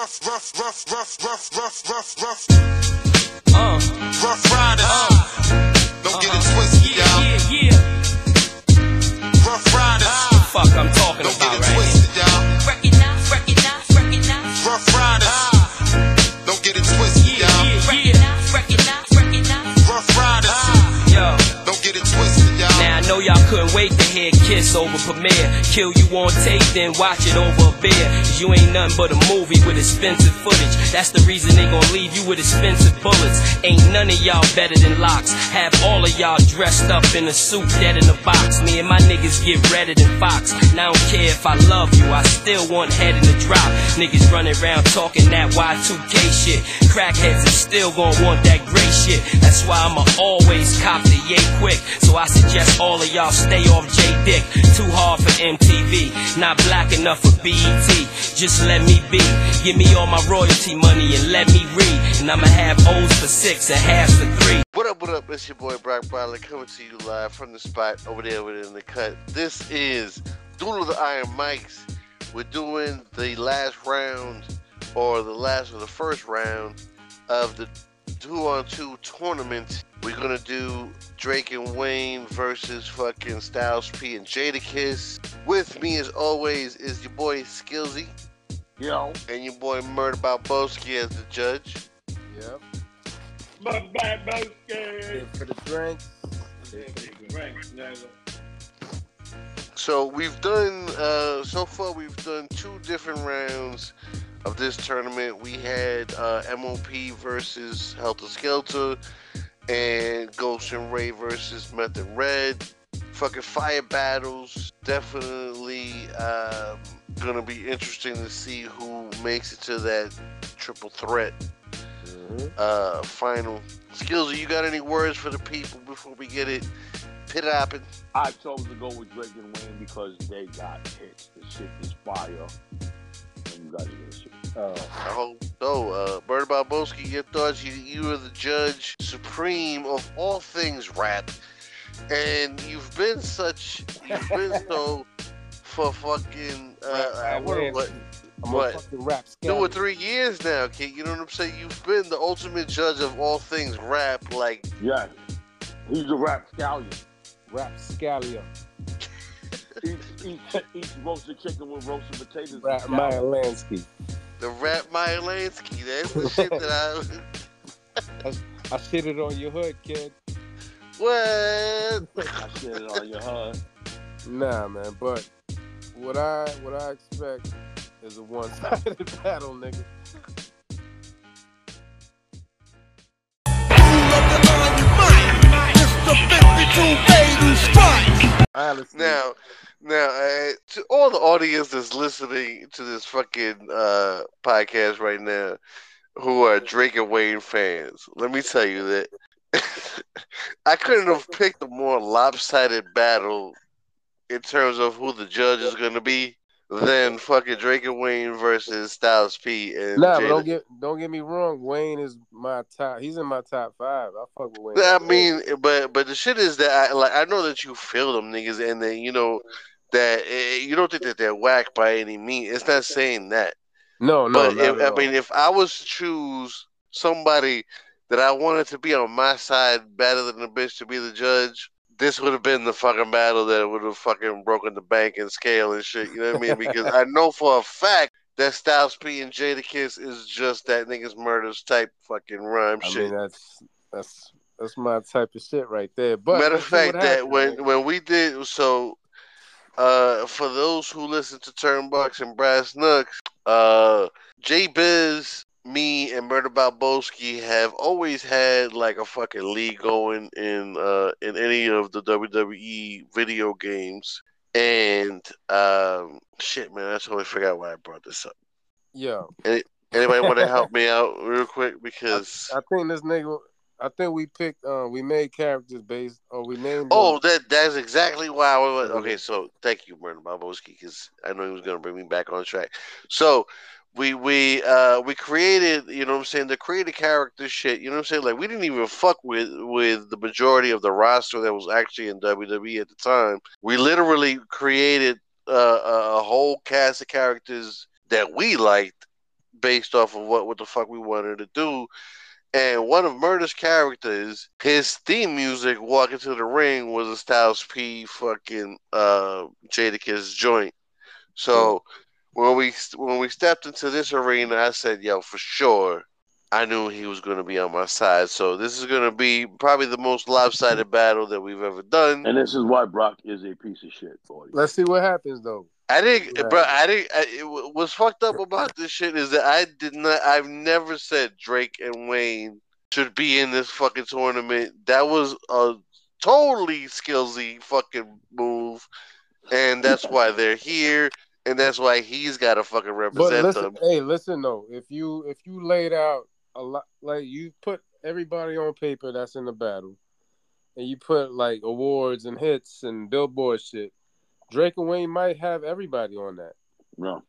rough, rough, rough, rough, rough, rough, rough, rough. Uh, rough riders. Uh, Don't uh-huh. get it twisted, yeah, y'all. Yeah, yeah. Rough riders. Uh, fuck, I'm. T- couldn't wait to hear Kiss over Premier. Kill you on tape, then watch it over a beer. Cause you ain't nothing but a movie with expensive footage. That's the reason they gon' leave you with expensive bullets. Ain't none of y'all better than Lox. Have all of y'all dressed up in a suit, dead in a box. Me and my niggas get redder than Fox. And I don't care if I love you, I still want head in the drop. Niggas running around talking that Y2K shit. Crackheads is still gon' want that gray shit. That's why I'ma always cop the yay quick. So I suggest all of y'all stay off J Dick. Too hard for MTV, not black enough for BET. Just let me be. Give me all my royalty money and let me read. And I'ma have O's for six and halves for three. What up, what up? It's your boy Brock Bradley coming to you live from the spot over there within the cut. This is of the Iron Mics. We're doing the last round, or the last of the first round of the two on two tournament. We're gonna do Drake and Wayne versus fucking Styles P and Jadakiss. With me, as always, is your boy Skillsy Yo. and your boy Murder Balboski as the judge. Yep. Bye bye, bye. Here for the drinks. So we've done uh, so far. We've done two different rounds of this tournament. We had uh, MOP versus Heltah Skeltah, and Ghost and Rae versus Method Red. Fucking fire battles. Definitely um, gonna be interesting to see who makes it to that triple threat uh, final. Skills, you got any words for the people before we get it pit hopping? I chose to go with Drake and Wayne because they got hits. The shit is fire. And you guys are gonna shit. Oh, I hope so. Uh, Bird Balboski, your thoughts? You, you are the judge supreme of all things rap, and you've been such, you've been so for fucking uh, Rap, uh, rap, what, what, I'm What? a fucking rap two or three years now, kid. You know what I'm saying? You've been the ultimate judge of all things rap. Like, Yeah. He's a rap scallion. Rap scallion. Eats, eats, eats roasted chicken with roasted potatoes. Rap and Lansky. the rap Meyer Lansky. That's the shit that I. I shit it on your hood, kid. What? I shit it on your hug. Nah, man. But what I what I expect is a one-sided battle, nigga. Honestly, Now, now, uh, to all the audience that's listening to this fucking uh, podcast right now, who are Drake and Wayne fans, let me tell you that I couldn't have picked a more lopsided battle in terms of who the judge is going to be than fucking Drake and Wayne versus Styles P and Nah, but don't get don't get me wrong. Wayne is my top. He's in my top five. I fuck with Wayne. I mean, but but the shit is that I like I know that you feel them niggas, and then you know that eh, you don't think that they're whack by any means. It's not saying that, no, no. but if, I mean, if I was to choose somebody that I wanted to be on my side better than the bitch to be the judge, this would have been the fucking battle that would have fucking broken the bank and scale and shit. You know what I mean? Because I know for a fact that Styles P and Jadakiss is just that niggas murders type fucking rhyme I shit. mean, that's that's that's my type of shit right there. But Matter of fact, that when when we did so, uh, for those who listen to Turnbucks and Brass Knucks, uh, J Biz, me, and Murder Balboski have always had like a fucking league going in uh in any of the WWE video games. And um, shit, man, I totally forgot why I brought this up. yo, Anybody want to help me out real quick because I think this nigga. I think we picked. Uh, we made characters based, or we named. Oh, them. that that's exactly why I was. Mhm. Okay, so thank you, Murder Balboski, because I know he was gonna bring me back on track. So we we uh we created, you know what I'm saying, the creative character shit, you know what I'm saying? Like we didn't even fuck with with the majority of the roster that was actually in WWE at the time. We literally created uh, a whole cast of characters that we liked based off of what what the fuck we wanted to do. And one of Murder's characters, his theme music, "Walk into the Ring," was a Styles P fucking uh, Jadakiss joint. So when we when we stepped into this arena, I said, "Yo, for sure." I knew he was going to be on my side. So this is going to be probably the most lopsided battle that we've ever done. And this is why Brock is a piece of shit. Boy. Let's see what happens though. I didn't, Right. bro. I didn't. I, it, wa- what's fucked up about this shit is that I did not. I've never said Drake and Wayne should be in this fucking tournament. That was a totally skillsy fucking move, and that's why they're here, and that's why he's got to fucking But represent listen, them. hey, listen though. If you if you laid out a lot, like you put everybody on paper that's in the battle, and you put like awards and hits and billboard shit, Drake and Wayne might have everybody on that. No.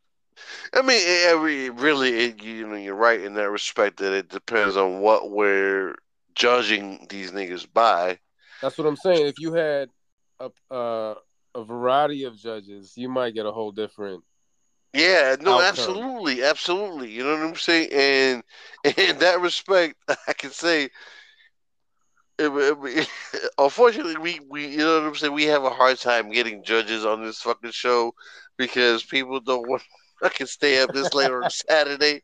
I mean, every really, it, you know, you're right in that respect. That it depends on what we're judging these niggas by. That's what I'm saying. If you had a uh, a variety of judges, you might get a whole different. Yeah, no, outcome. absolutely, absolutely. You know what I'm saying? And in that respect, I can say, it- it- unfortunately, we, we you know what I'm saying. We have a hard time getting judges on this fucking show because people don't want to fucking stay up this late on Saturday.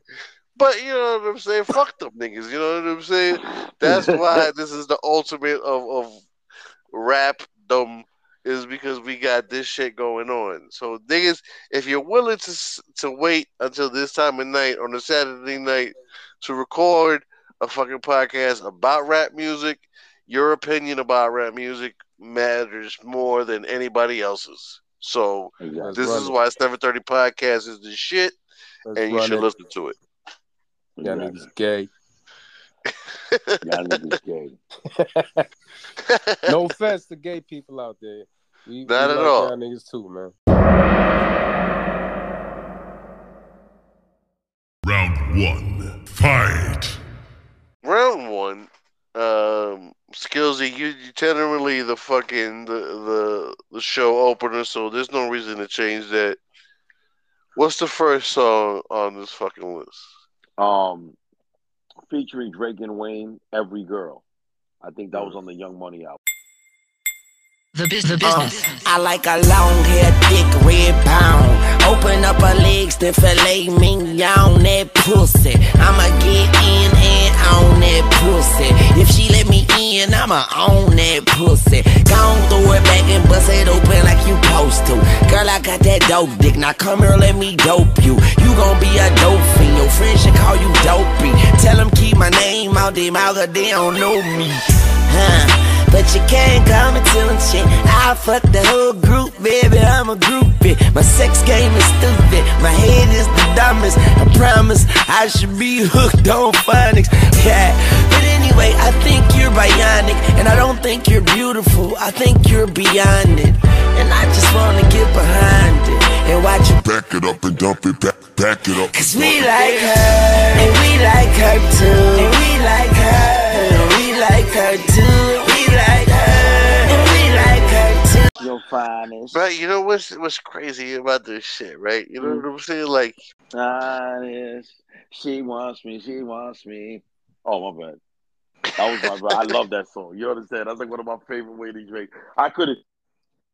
But you know what I'm saying? Fuck them niggas. You know what I'm saying? That's why this is the ultimate of of rap dumb is because we got this shit going on. So niggas, if you're willing to to wait until this time of night on a Saturday night to record a fucking podcast about rap music, your opinion about rap music matters more than anybody else's. So Exactly. this run is it. why 730 podcast is the shit, Let's and you run should it. listen to it. Y'all niggas gay. Y'all niggas gay. No offense to gay people out there. We, Not we at like all. Y'all niggas too, man. Round one. Fight. round one, um, Skillsy, you, you generally the fucking the, the the show opener, so there's no reason to change that. What's the first song on this fucking list? Um, featuring Drake and Wayne, Every Girl. I think that was on the Young Money album. The business. The business. I like a long hair, thick red pound. Open up her legs, then filet mignon that pussy. I'ma get in and on that pussy. If she let in, I'ma own that pussy. Gon' throw it back and bust it open like you supposed to. Girl, I got that dope dick. Now come here, let me dope you. You gon' be a dope fiend. Your friends should call you dopey. Tell them keep my name out their mouth, 'cause they don't know me. Huh? But you can't call me till I'm shit. I fuck the whole group, baby. I'm a groupie. My sex game is stupid. My head is the dumbest. I promise I should be hooked on phonics. Yeah. But anyway, I think you're bionic. And I don't think you're beautiful. I think you're beyond it. And I just wanna get behind it. And watch you Back it up and dump it back. Back it up. Cause we like her, and we like her too. And we like her, and we like her too. We like her, and we like her too. Your finest. Right, you know what's what's crazy about this shit, right? You know hmm. what I'm saying? Like, Finest. She wants me. She wants me. Oh my bad. That was my bad. I love that song. You understand? That's like one of my favorite Wayne Drake. I could have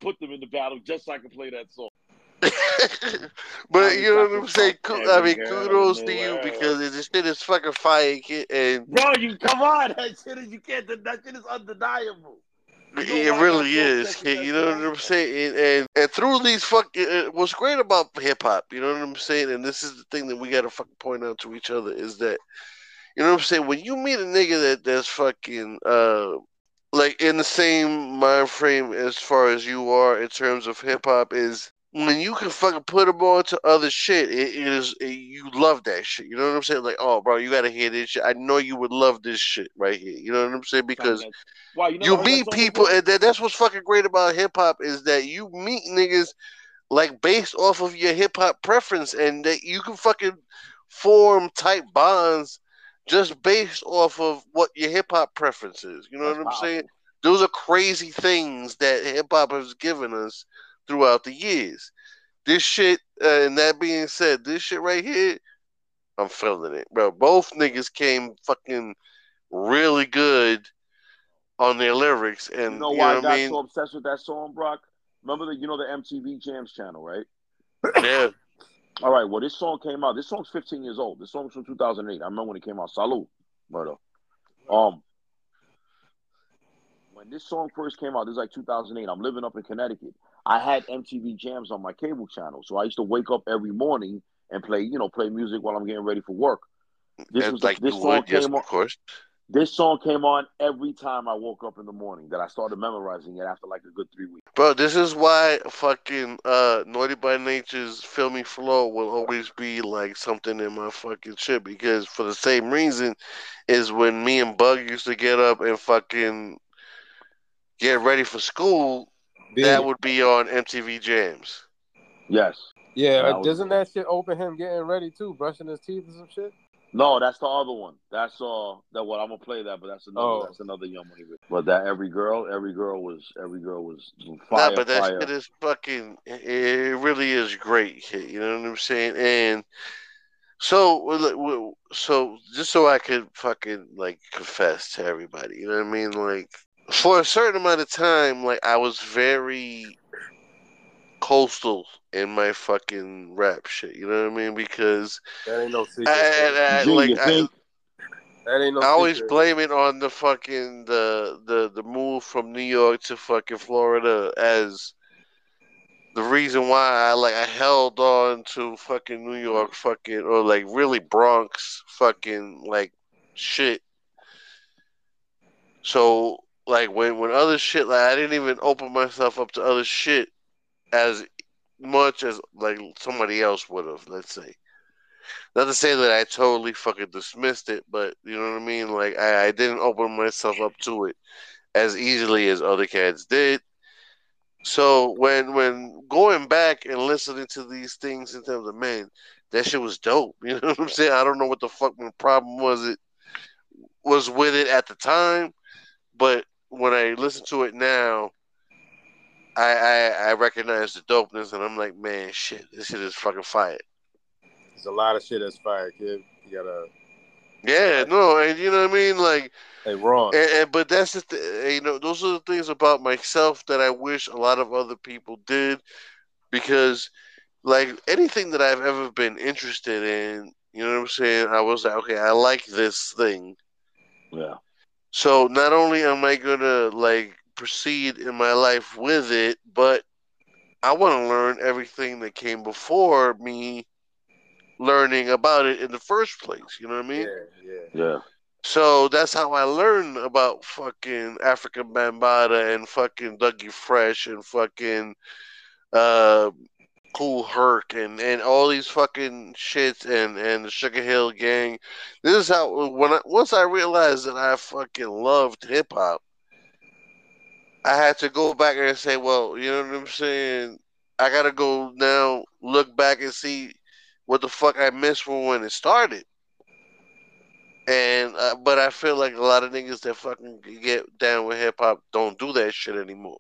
put them in the battle just so I could play that song. but you know what I'm saying? I mean, kudos to you because this shit is fucking fire, kid, and Bro, you come on. That shit is you can't that shit is undeniable. It really is, kid. You know what? I'm saying? And, and and through these fucking, uh, what's great about hip hop, you know what I'm saying? And this is the thing that we gotta fucking point out to each other is that, you know what I'm saying? When you meet a nigga that that's fucking, uh, like in the same mind frame as far as you are in terms of hip hop, is when you can fucking put them on to other shit, it, it is it, you love that shit. You know what I'm saying? Like, oh, bro, you gotta hear this shit. I know you would love this shit right here. You know what I'm saying? Because Why, you, never you meet people, and that, that's what's fucking great about hip hop is that you meet niggas like based off of your hip hop preference, and that you can fucking form tight bonds just based off of what your hip hop preference is. You know That's what I'm powerful. saying? Those are crazy things that hip hop has given us throughout the years. This shit, uh, and that being said, this shit right here, I'm feeling it, bro. Both niggas came fucking really good on their lyrics, and You know you why know I got I mean? so obsessed with that song, Brock? Remember the you know the MTV Jams channel, right? Yeah, All right. Well, this song came out. This song's 15 years old. This song's from 2008. I remember when it came out. Salute, murder. Um, when this song first came out, this is like 2008. I'm living up in Connecticut. I had MTV Jams on my cable channel, so I used to wake up every morning and play, you know, play music while I'm getting ready for work. This and was like this song would, yes, came on. of course. This song came on every time I woke up in the morning. That I started memorizing it after like a good three weeks. Bro, this is why fucking uh Naughty by Nature's Feel Me Flow will always be like something in my fucking shit because for the same reason is when me and Bug used to get up and fucking get ready for school, that would be on MTV Jams. Yes. yeah, that uh, doesn't that shit open him getting ready too, brushing his teeth or some shit? No, that's the other one. That's uh that what I'm gonna play that, but that's another Oh. that's another Young Money. video. But that every girl, every girl was every girl was fire, nah, but that fire. shit is fucking. It really is great. shit, You know what I'm saying? And so, well, well, so just so I could fucking like confess to everybody, you know what I mean? Like for a certain amount of time, like I was very coastal in my fucking rap shit. You know what I mean? Because That ain't no secret. I, I, I, G, like I, that ain't no I always secret. blame it on the fucking the the the move from New York to fucking Florida as the reason why I like I held on to fucking New York fucking or like really Bronx fucking like shit. So like when when other shit like I didn't even open myself up to other shit as much as like somebody else would have, let's say. Not to say that I totally fucking dismissed it, but you know what I mean? Like I, I didn't open myself up to it as easily as other cats did. So when when going back and listening to these things in terms of man, that shit was dope. You know what I'm saying? I don't know what the fuck my problem was it was with it at the time, but when I listen to it now, I I, I recognize the dopeness and I'm like, man, shit, this shit is fucking fire. There's a lot of shit that's fire, kid. You gotta. Yeah, no, and you know what I mean? Like Hey, Ron. And, and but that's the th- you know those are the things about myself that I wish a lot of other people did because like anything that I've ever been interested in, you know what I'm saying? I was like, okay, I like this thing. Yeah. So not only am I gonna like proceed in my life with it, but I want to learn everything that came before me learning about it in the first place. You know what I mean? Yeah, yeah. Yeah. So that's how I learned about fucking Afrika Bambaataa and fucking Dougie Fresh and fucking uh, Kool Herc and, and all these fucking shits and, and the Sugarhill Gang. This is how when I, once I realized that I fucking loved hip hop, I had to go back and say, well, you know what I'm saying? I gotta go now look back and see what the fuck I missed from when it started. And uh, but I feel like a lot of niggas that fucking get down with hip hop don't do that shit anymore.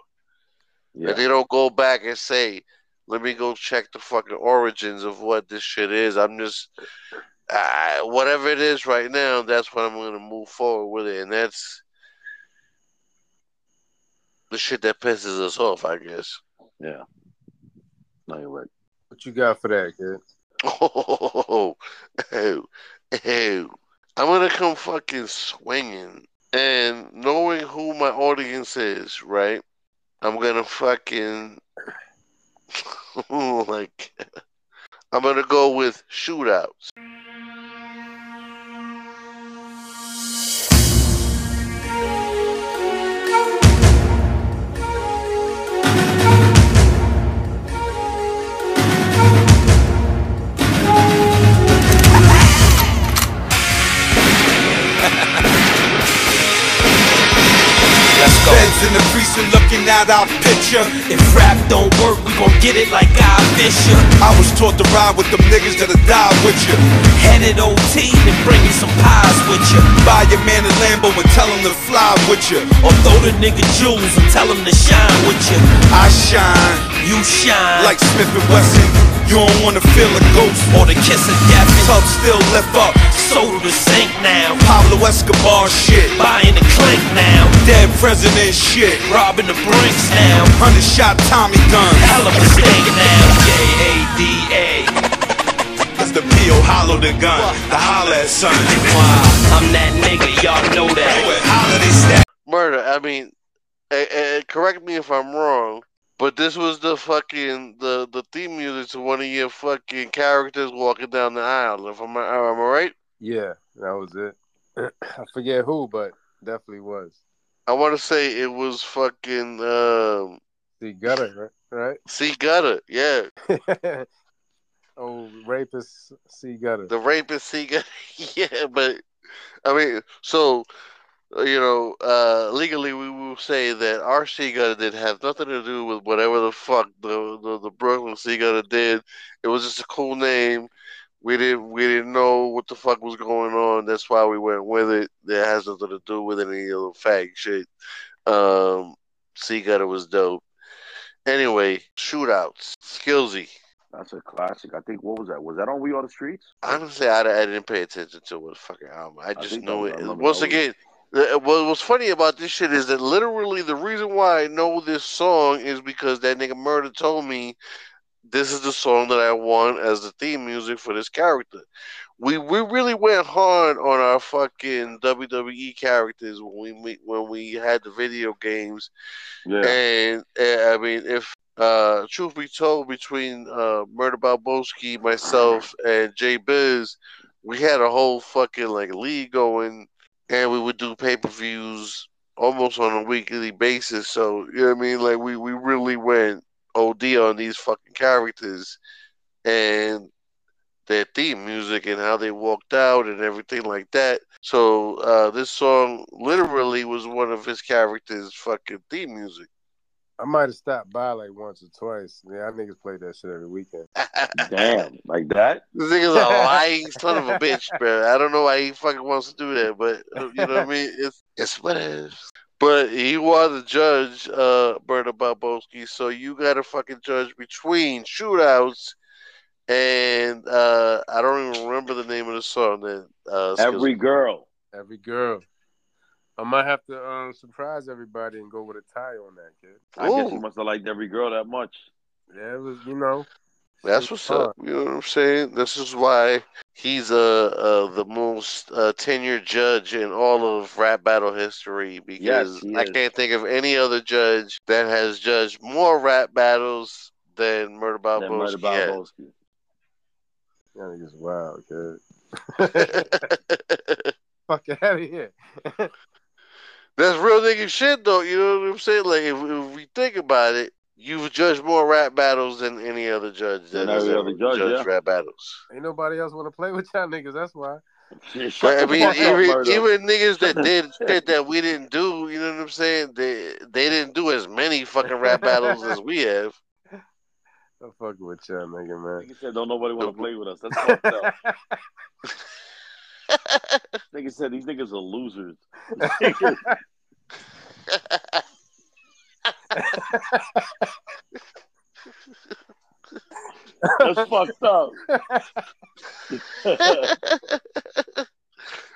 Yeah. Like they don't go back and say, "Let me go check the fucking origins of what this shit is." I'm just uh, whatever it is right now. That's what I'm gonna move forward with it, and that's the shit that pisses us off, I guess. Yeah. No, you're right. What you got for that, kid? Oh, oh, oh. I'm gonna come fucking swinging, and knowing who my audience is, right? I'm gonna fucking like. I'm gonna go with shootouts. In the precinct looking at our picture. If rap don't work, we gon' get it like I Fisher. I was taught to ride with them niggas that'll die with you. Headed OT and bring me some pies with you. Buy your man a Lambo and tell him to fly with you. Or throw the nigga jewels and tell him to shine with you. I shine, you shine. Like Smith and Wesson. You don't wanna feel a ghost or the kiss of death. Tub still lift up, soul to sink now. Pablo Escobar shit, buying the clink now. Dead president shit, robbing the brinks now. Hundred shot Tommy gun, hell of a stink now. J-A-D-A. That's the P.O. hollow the gun, the holla at son. Wow, I'm that nigga, y'all know that. Murder. I mean, eh, eh, correct me if I'm wrong, but this was the fucking the the theme music to one of your fucking characters walking down the aisle. If I'm am I right? Yeah, that was it. I forget who, but definitely was. I want to say it was fucking um, See gutter, right? C Gutter. Yeah, oh, rapist C gutter. the rapist C Gutter. yeah, but I mean, so uh, you know, uh, legally we will say that our Gutter did have nothing to do with whatever the fuck the the, the Brooklyn Gutter did. It was just a cool name. We didn't we didn't know what the fuck was going on. That's why we went with it. That has nothing to do with any of the fag shit. Um, Gutter was dope. Anyway, shootouts, skillsy. That's a classic. I think what was that? Was that on We Are the Streets? Honestly, I, I didn't pay attention to what fucking album. I just knew was- it. Once again, what was funny about this shit is that literally the reason why I know this song is because that nigga Murder told me this is the song that I want as the theme music for this character. We we really went hard on our fucking WWE characters when we when we had the video games Yeah. and uh, I mean, if uh, truth be told, between uh, Murder Balboski, myself, and Jay Biz, we had a whole fucking like league going, and we would do pay per views almost on a weekly basis. So you know what I mean? Like we we really went OD on these fucking characters and their theme music and how they walked out and everything like that. So uh, this song literally was one of his characters' fucking theme music. I might have stopped by like once or twice. Yeah, I niggas play that shit every weekend. Damn, like that? This nigga's a lying son of a bitch, bro. I don't know why he fucking wants to do that, but you know what I mean? It's it's what it is. But he was a judge, uh, Berta Balboski, so you gotta fucking judge between shootouts and uh I don't even remember the name of the song that uh Every girl. Every girl. I might have to um, surprise everybody and go with a tie on that kid. I guess you must have liked every girl that much. Yeah, it was you know. That's what's up. You know what I'm saying? This is why he's uh, uh the most uh, tenured judge in all of rap battle history because he I can't think of any other judge that has judged more rap battles than Murder That Murder Balboski. had. Balboski. Y'all niggas wild, kid. Fuck out of here. That's real nigga shit, though. You know what I'm saying? Like, if, if we think about it, you've judged more rap battles than any other judge that Than has every ever other judge, judged yeah. rap battles. Ain't nobody else want to play with y'all niggas. That's why. Shit, shut But I the mean, fuck up, even even niggas that did shit that we didn't do, you know what I'm saying? They they didn't do as many fucking rap battles as we have. I'm fucking with y'all, nigga, man. Nigga said don't nobody want to play with us. That's fucked up. Nigga said these niggas are losers. That's fucked up.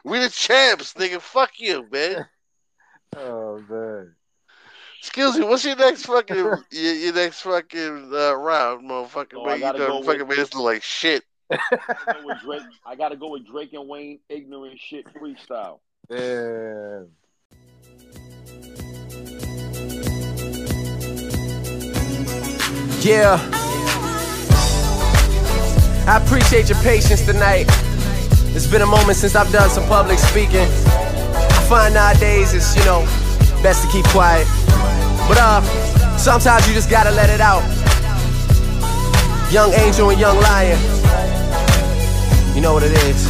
we the champs, nigga. Fuck you, man. oh man. Excuse me. what's your next fucking your, your next fucking uh, round, motherfucker? Oh, man, you gotta done go fucking with- made us look like shit. I gotta go with Drake. I gotta go with Drake and Wayne ignorant shit freestyle. Damn. Yeah. I appreciate your patience tonight. It's been a moment since I've done some public speaking. I find nowadays it's, you know, best to keep quiet. But uh, sometimes you just gotta let it out. Young Angel and Young Lion. You know what it is.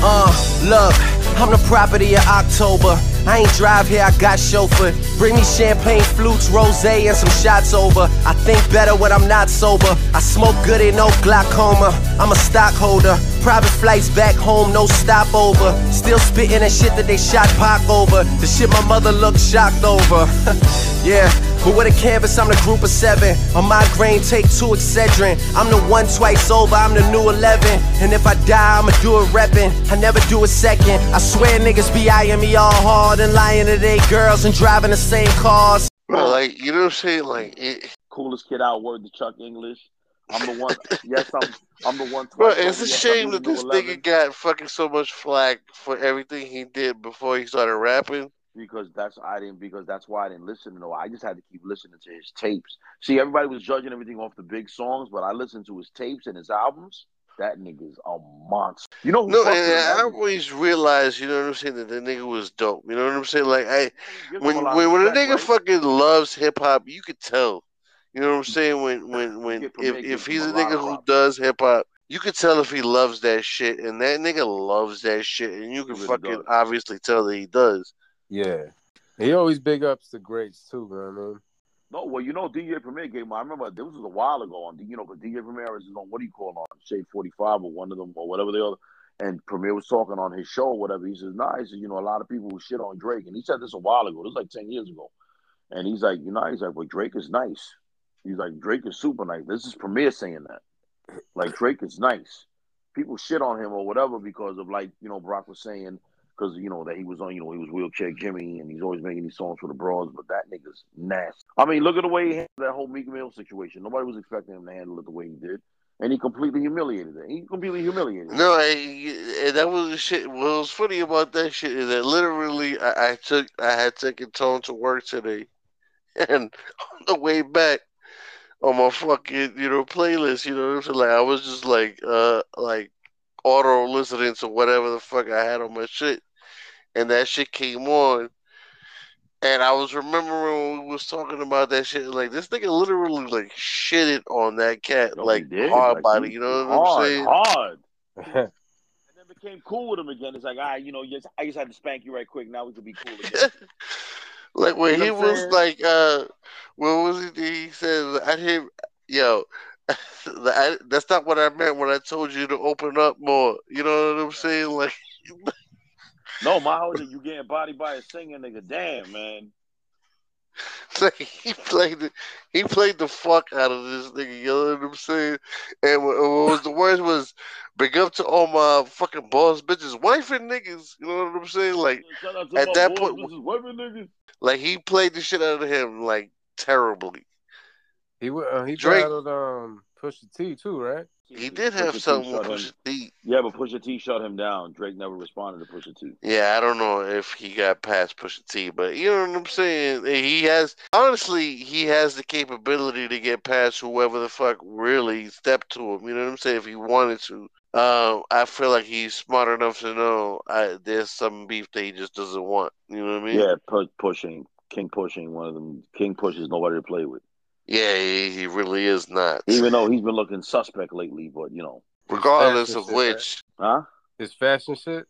Uh, look, I'm the property of October. I ain't drive here, I got chauffeur. Bring me champagne flutes, rose, and some shots over. I think better when I'm not sober. I smoke good, ain't no glaucoma. I'm a stockholder. Private flights back home, no stopover. Still spitting that shit that they shot Pac over. The shit my mother looked shocked over. yeah. But with a canvas, I'm the group of seven. On my grain, take two Excedrin. I'm the one twice over, I'm the new 11. And if I die, I'ma do it reppin'. I never do a second. I swear niggas be eyeing me all hard and lying to they girls and driving the same cars. Bro, like you know what I'm saying? Like it, Coolest kid out, word to Chuck Inglish. I'm the one. yes, I'm. I'm the one. bro, it's a shame that this new nigga got fucking so much flack for everything he did before he started rapping. because that's I didn't because that's why I didn't listen to no. I just had to keep listening to his tapes. See, everybody was judging everything off the big songs, but I listened to his tapes and his albums. That nigga's a monster. You know who No, fucked and I always realized, you know what I'm saying, that the nigga was dope. You know what I'm saying? Like I when a when, when a nigga right? fucking loves hip hop, you could tell. You know what I'm saying? When when when if if he's a a nigga who does hip hop, you could tell if he loves that shit, and that nigga loves that shit, and you can really fucking does. obviously tell that he does. Yeah. He always big ups the greats too, man. I mean. No, well, you know, DJ Premier gave him. I remember this was a while ago on, you know, because DJ Premier is on what do you call it, on Shade Forty Five or one of them or whatever the other. And Premier was talking on his show or whatever. He says, "Nah," he says, "You know, a lot of people who shit on Drake, and he said this a while ago. This was like ten years ago." And he's like, "You know," he's like, "Well, Drake is nice." He's like, "Drake is super nice." This is Premier saying that. Like Drake is nice. People shit on him or whatever because of like you know Brock was saying because you know that he was on you know he was wheelchair Jimmy and he's always making these songs for the bros, but that nigga's nasty. I mean, look at the way he handled that whole Meek Mill situation. Nobody was expecting him to handle it the way he did, and he completely humiliated it. He completely humiliated. it. No, I, that was the shit. What was funny about that shit is that literally I, I took I had taken Tone to work today, and on the way back on my fucking you know playlist, you know what I'm saying? Like I was just like uh like auto listening to whatever the fuck I had on my shit, and that shit came on. And I was remembering when we was talking about that shit, like this nigga literally like shitted on that cat, No, like did. hard Like, body. You know what hard, I'm saying? Hard. and then became cool with him again. It's like, all right, you know, yes, I just had to spank you right quick. Now we can be cool again. Like when You know he was saying? like, uh, what was it? He said, "I didn't, yo, I, that's not what I meant when I told you to open up more." You know what I'm saying? Like, no, my whole you getting body by a singing nigga. Damn, man. like he played the, he played the fuck out of this nigga. You know what I'm saying? And what, what was the worst was, big up to all my fucking boss bitches, wife and niggas. You know what I'm saying? Like Shout out to at that boys, point, This is women niggas. Like he played the shit out of him like terribly. He wa- uh, he Drake- battled um Pusha T too, right? He did have T something with Pusha T. Yeah, but Pusha T shut him down. Drake never responded to Pusha T. Yeah, I don't know if he got past Pusha T, but you know what I'm saying. He has honestly, he has the capability to get past whoever the fuck really stepped to him. You know what I'm saying? If he wanted to, um, I feel like he's smart enough to know I, there's some beef that he just doesn't want. You know what I mean? Yeah, pu- pushing King pushing one of them. King pushes nobody to play with. Yeah, he, he really is not. Even though he's been looking suspect lately, but you know, Regardless of shit, which, huh? His fashion shit.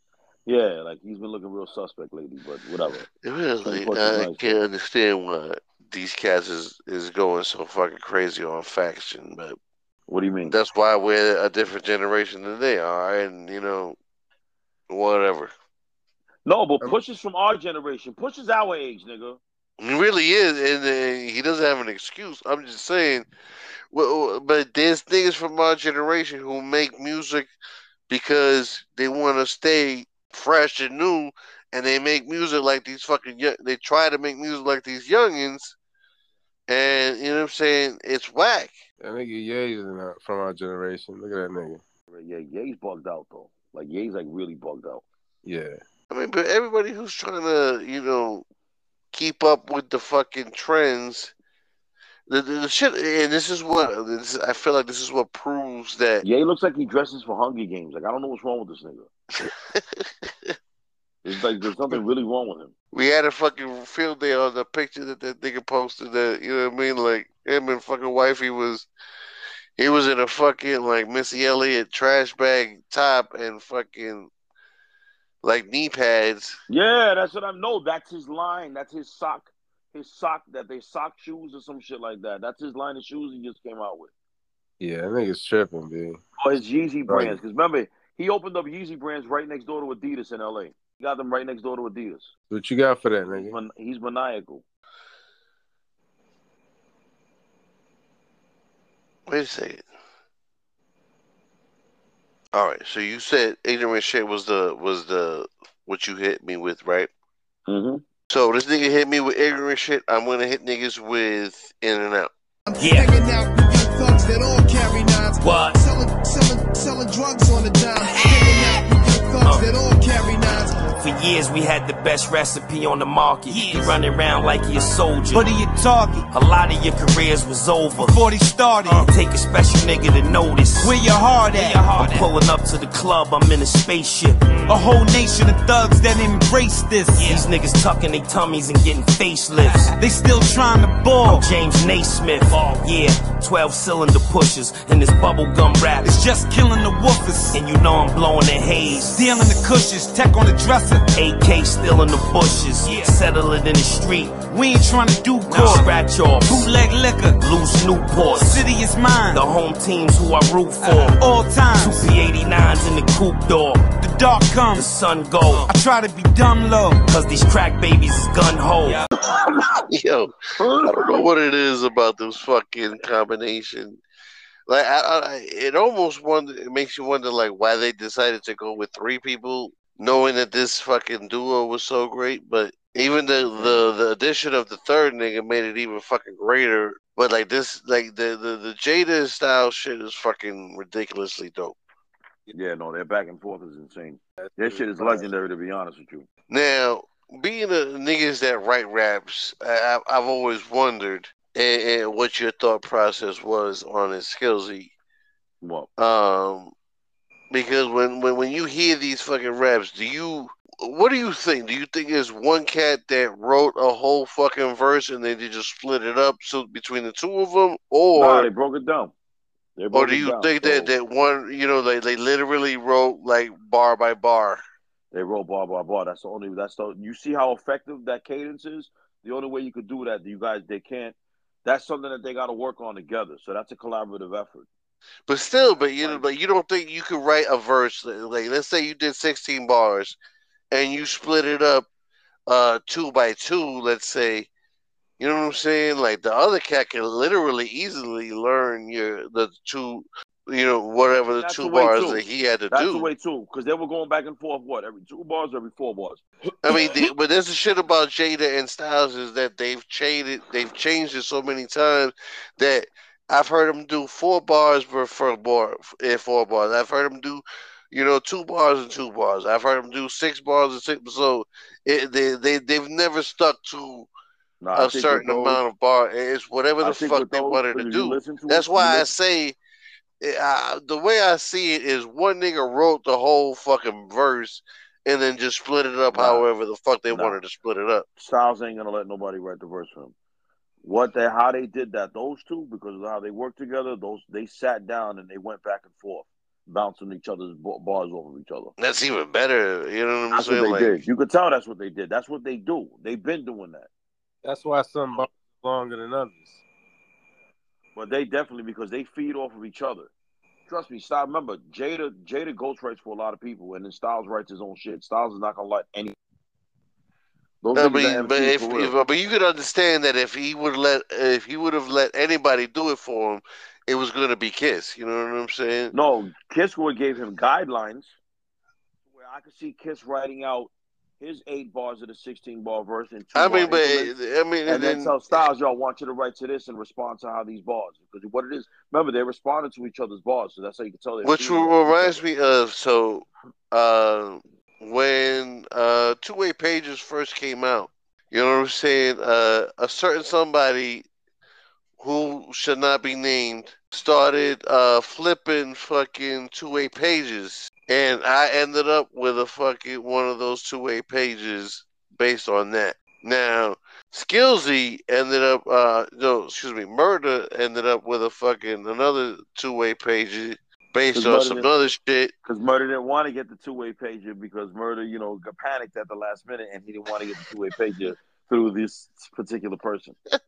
Yeah, like he's been looking real suspect lately, but whatever. really, King Push is I can't understand why these cats is, is going so fucking crazy on faction, but What do you mean? that's why we're a different generation than they are, and you know, whatever. No, but Push is from our generation. Push is our age, nigga. He really is, and uh, he doesn't have an excuse. I'm just saying, well, but there's niggas from our generation who make music because they want to stay fresh and new, and they make music like these fucking. young- They try to make music like these youngins, and you know what I'm saying? It's whack. That nigga Ye is in our- from our generation. Look at that nigga. Yeah, Ye's bugged out though. Like Ye's like really bugged out. Yeah. I mean, but everybody who's trying to, you know, keep up with the fucking trends, the, the, the shit, and this is what this, I feel like this is what proves that. Ye looks like he dresses for Hunger Games. Like I don't know what's wrong with this nigga. It's like there's something really wrong with him. we had a fucking field day on the picture that that nigga posted. That you know what I mean? Like him and fucking wifey was, he was in a fucking like Missy Elliott trash bag top and fucking like knee pads. Yeah, that's what I know. That's his line. That's his sock. His sock that they sock shoes or some shit like that. That's his line of shoes he just came out with. Yeah, I think oh, it's tripping, dude. Or his Yeezy brands. Because remember, he opened up Yeezy brands right next door to Adidas in LA. He got them right next door to Adidas. What you got for that, He's, nigga? man- he's maniacal. Wait a second. All right, so you said ignorant shit was the was the what you hit me with, right? Mm-hmm. So this nigga hit me with ignorant shit. I'm gonna hit niggas with in and out. Yeah. Hanging out with young thugs that all carry knives. What? Selling, selling, selling drugs on the dime. Hanging out with young thugs Uh. that all carry knives. For years we had the best recipe on the market. He running around like he a soldier. What are you talking? A lot of your careers was over. Before they started, Uh, take a special nigga to notice. where your heart at? I'm pulling up to the club, I'm in a spaceship. A whole nation of thugs that embrace this. These niggas tucking their tummies and getting facelifts. They still trying to ball. James Naismith, yeah, 12 cylinder pushers in this bubblegum rap. It's just killing the woofers. And you know I'm blowing the haze. Stealing the cushions, tech on the dresser. AK still in the bushes, settle it in the street. We ain't trying to do Now court. scratch off, Bootleg liquor. loose Newports. City is mine. The home teams who I root for. Uh-huh. All Two times. P89s in the coupe door. The dark The comes. sun go. I try to be dumb low. Cause these crack babies is gun ho. Yo, I don't know what it is about this fucking combination. Like, I, I, it almost wonder. It makes you wonder, like, why they decided to go with three people, knowing that this fucking duo was so great. But even the the the addition of the third nigga made it even fucking greater. But like this, like the the the Jada style shit is fucking ridiculously dope. Yeah, no, their back and forth is insane. That shit is legendary, to be honest with you. Now, being a niggas that write raps, I, I- I've always wondered and, and what your thought process was on his skillsy. What? Um, because when, when when you hear these fucking raps, do you what do you think? Do you think there's one cat that wrote a whole fucking verse and then they just split it up so between the two of them, or Nah, they broke it down. Or do you down, think so that that one you know they they literally wrote like bar by bar? they wrote bar by bar? That's the only. That's the. You see how effective that cadence is. The only way you could do that, you guys, they can't. That's something that they got to work on together. So that's a collaborative effort. But still, but you know, but you don't think you could write a verse like let's say you did sixteen bars, and you split it up, uh, two by two. Let's say, you know what I'm saying? Like the other cat can literally easily learn your the two, you know, whatever the That's two the bars too. that he had to That's do. That's the way too, because they were going back and forth. What every two bars, every four bars. I mean, the, but there's the shit about Jada and Styles is that they've changed it. They've changed it so many times that I've heard them do four bars for bar in four bars. I've heard them do, you know, two bars and two bars. I've heard them do six bars and six. So it, they they they've never stuck to I a certain those- amount of bar. It's whatever the fuck they those, wanted to because if you do. to That's why I say. Uh, the way I see it is one nigga wrote the whole fucking verse and then just split it up however the fuck they wanted to split it up. Styles ain't gonna let nobody write the verse for him. What they how they did that, those two, because of how they worked together, those they sat down and they went back and forth, bouncing each other's ba- bars off of each other. That's even better. You know what I'm That's saying? what they like, did. You could tell that's what they did. That's what they do. They've been doing that. That's why some bars are longer than others. But they definitely because they feed off of each other. Trust me, Styles. Remember, Jada Jada ghost writes for a lot of people, and then Styles writes his own shit. Styles is not gonna let any. Those I niggas but if, if but you could understand that if he would let if he would have let anybody do it for him, it was going to be Kiss. You know what I'm saying? No, Kiss would gave him guidelines where I could see Kiss writing out his eight bars of the sixteen bar verse and two I mean, but I mean, and then then tell Styles, y'all want you to write to this and respond to how these bars because what it is. Remember, they responded to each other's bars, so that's how you can tell. which feeding off each reminds me of so uh, when uh, two way pages first came out. You know what I'm saying? Uh, a certain somebody who should not be named started uh, flipping fucking two way pages, and I ended up with a fucking one of those two way pages based on that. Now, Skillsy ended up, uh, no, excuse me, Murder ended up with a fucking another two way page based on some other shit. Because Murder didn't want to get the two way pager because Murder, you know, got panicked at the last minute and he didn't want to get the two way pager through this particular person.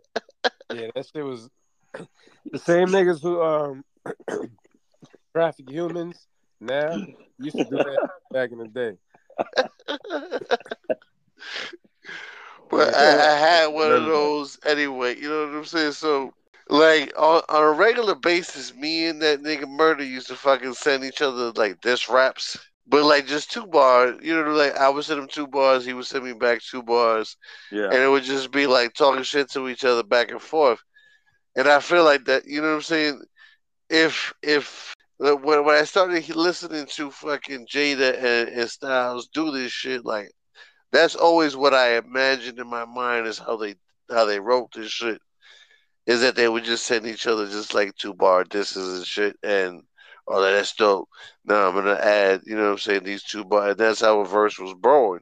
Yeah, that shit was the same niggas who um traffic humans now used to do that back in the day. But I, I had one of those anyway. You know what I'm saying? So, like on, on a regular basis, me and that nigga Murder used to fucking send each other like diss raps. But like just two bars, you know, like I would send him two bars, he would send me back two bars, Yeah. and it would just be like talking shit to each other back and forth. And I feel like that, you know what I'm saying? If if when when I started listening to fucking Jada and, and Styles do this shit, like that's always what I imagined in my mind is how they how they wrote this shit. Is that they would just send each other just like two bar disses and shit, and oh that's dope. Now I'm gonna add, you know what I'm saying, these two. And that's how a verse was born.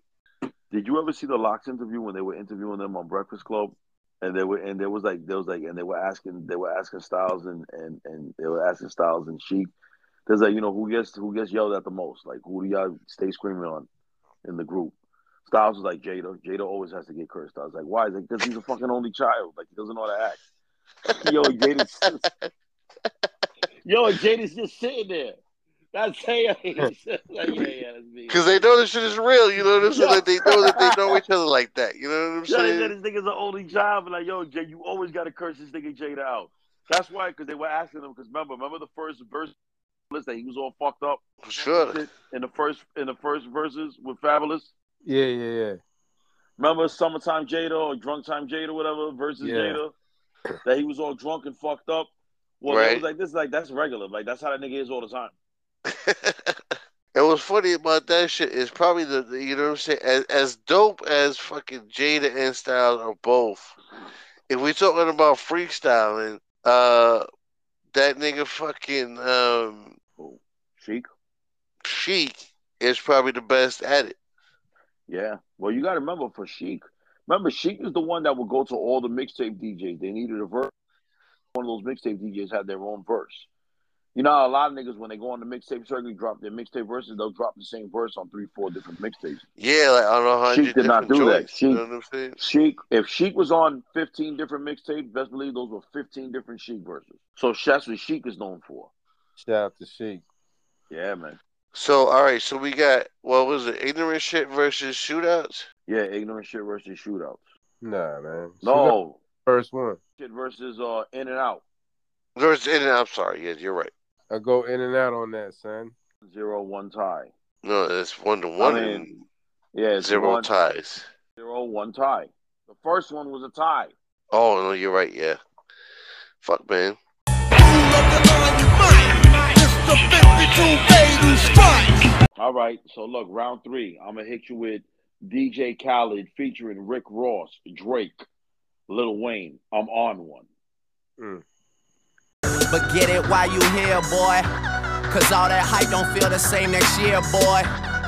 Did you ever see the Lox interview when they were interviewing them on Breakfast Club? And they were and there was like there was like and they were asking they were asking Styles and and and they were asking Styles and Sheek. There's like you know who gets who gets yelled at the most? Like who do y'all stay screaming on in the group? Styles was like Jada. Jada always has to get cursed. I was like, why? He's like, because he's a fucking only child. Like he doesn't know how to act. Yo, Jada's just, yo, Jada's just sitting there. That's hey, like, yeah, yeah, that's me. Because they know this shit is real, you know what I'm saying? Like they know that they know each other like that, you know what I'm Yeah, they said saying? this nigga's the only child, but like, yo, Jay, you always got to curse this nigga Jada out. That's why, because they were asking him. Because remember, remember the first verse list that he was all fucked up. For sure. In the first, in the first verses with Fabolous. Yeah, yeah, yeah. Remember summertime Jada or drunk time Jada, whatever versus Yeah. Jada, that he was all drunk and fucked up. Well, it was like this, like that's regular. Like that's how that nigga is all the time. And what's funny about that shit is probably the, the- you know what I'm saying, as, as dope as fucking Jada and Styles are both. If we're talking about freestyling, uh, that nigga fucking um, Sheek, Sheek is probably the best at it. Yeah. Well, you got to remember for Sheek. Remember, Sheek is the one that would go to all the mixtape DJs. They needed a verse. One of those mixtape DJs had their own verse. You know, a lot of niggas when they go on the mixtape circuit, drop their mixtape verses. They'll drop the same verse on three, four different mixtapes. Yeah, like on a hundred Sheek did not different do that. joints. You know what I'm? Sheek, if Sheek was on 15 different mixtapes, best believe those were 15 different Sheek verses. So that's what Sheek is known for. Shout out to Sheik. Yeah, man. So all right, so we got what was it? Ignorant shit versus shootouts. Yeah, ignorant shit versus shootouts. Nah, man. No. First one. Shit versus uh in and out. Versus in and out. I'm sorry. Yeah, you're right. I go in and out on that, son. Zero one tie. No, it's one to one. I mean, yeah, it's zero one- ties. Zero one tie. The first one was a tie. Oh no, you're right. Yeah. Fuck, man. All right, so look, round three. I'm gonna hit you with DJ Khaled featuring Rick Ross, Drake, Lil Wayne. I'm on one. Mm. But get it while you here, boy. Cause all that hype don't feel the same next year, boy.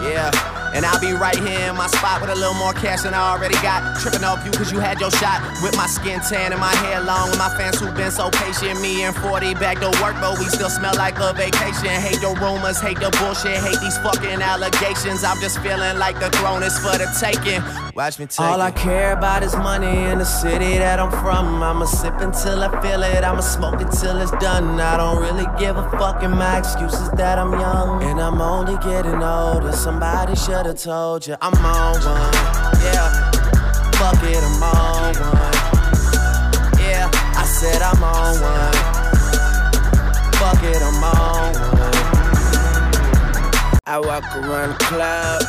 Yeah. And I'll be right here in my spot with a little more cash than I already got. Tripping off you cause you had your shot. With my skin tan and my hair long. With my fans who been so patient. Me and 40 back to work, but we still smell like a vacation. Hate the rumors, hate the bullshit, hate these fucking allegations. I'm just feeling like the throne is for the taking. Watch me take All I care about is money in the city that I'm from. I'ma sip until I feel it. I'ma smoke it till it's done. I don't really give a fuck, and my excuse is that I'm young. And I'm only getting older. Somebody should have told you I'm on one. Yeah. Fuck it, I'm on one. Yeah, I said I'm on one. Fuck it, I'm on one. I walk around the club,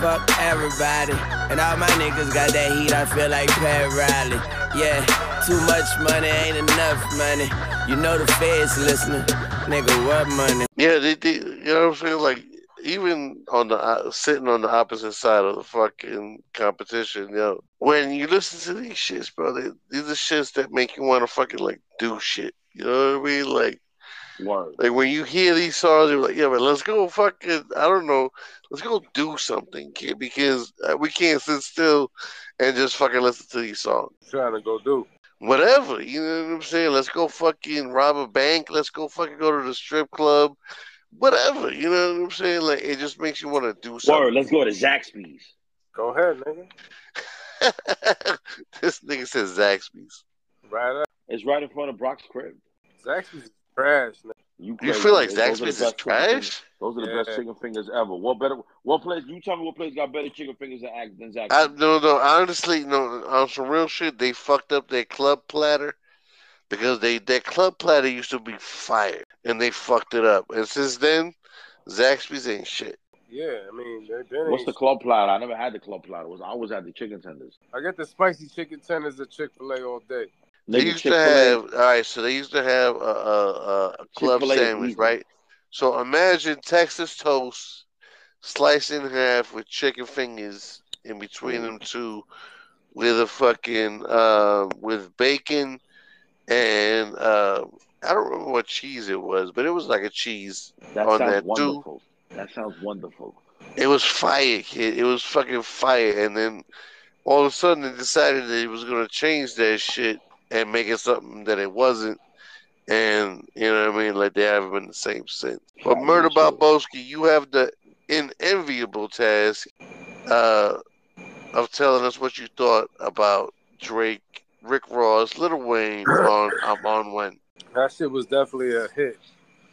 fuck everybody. And all my niggas got that heat, I feel like Pat Riley. Yeah, too much money ain't enough money. You know the feds listening. Nigga, what money? Yeah, they, they, you know what I'm saying? Like, even on the uh, sitting on the opposite side of the fucking competition, yo. When you listen to these shits, bro, they, these are shits that make you want to fucking like do shit. You know what I mean? Like, Word. like when you hear these songs, you're like, yeah, but let's go fucking, I don't know, let's go do something, kid, because uh, we can't sit still and just fucking listen to these songs. Trying to go do. Whatever, you know what I'm saying? Let's go fucking rob a bank. Let's go fucking go to the strip club. whatever. You know what I'm saying? Like it just makes you want to do something. Word, let's go to Zaxby's. Go ahead, nigga. this nigga says Zaxby's. Right up. It's right in front of Brock's crib. Zaxby's is trash, nigga. You crazy. feel like Those are the Zaxby's is trash? Those are the best chicken fingers ever. What better? What place? You tell me what place got better chicken fingers than, Ax- than Zaxby's? I no no honestly no on some real shit they fucked up their club platter because they their club platter used to be fire and they fucked it up and since then Zaxby's ain't shit. Yeah, I mean, they're, they're What's the club platter? I never had the club platter. Was I always had the chicken tenders. I get the spicy chicken tenders at Chick Fil A all day. They used to Chick-fil-A. have all right, so they used to have a, a, a, club Chick-fil-A sandwich, right? So imagine Texas toast sliced in half with chicken fingers in between them two, with a fucking uh, with bacon and uh, I don't remember what cheese it was, but it was like a cheese That on sounds that wonderful. That sounds wonderful. It was fire, kid. It was fucking fire. And then all of a sudden they decided that it was gonna change that shit and make it something that it wasn't. And you know what I mean? Like they haven't been the same since. But Yeah, Murder that's true. Boski, you have the unenviable task uh, of telling us what you thought about Drake, Rick Ross, Little Wayne on I'm on when. That shit was definitely a hit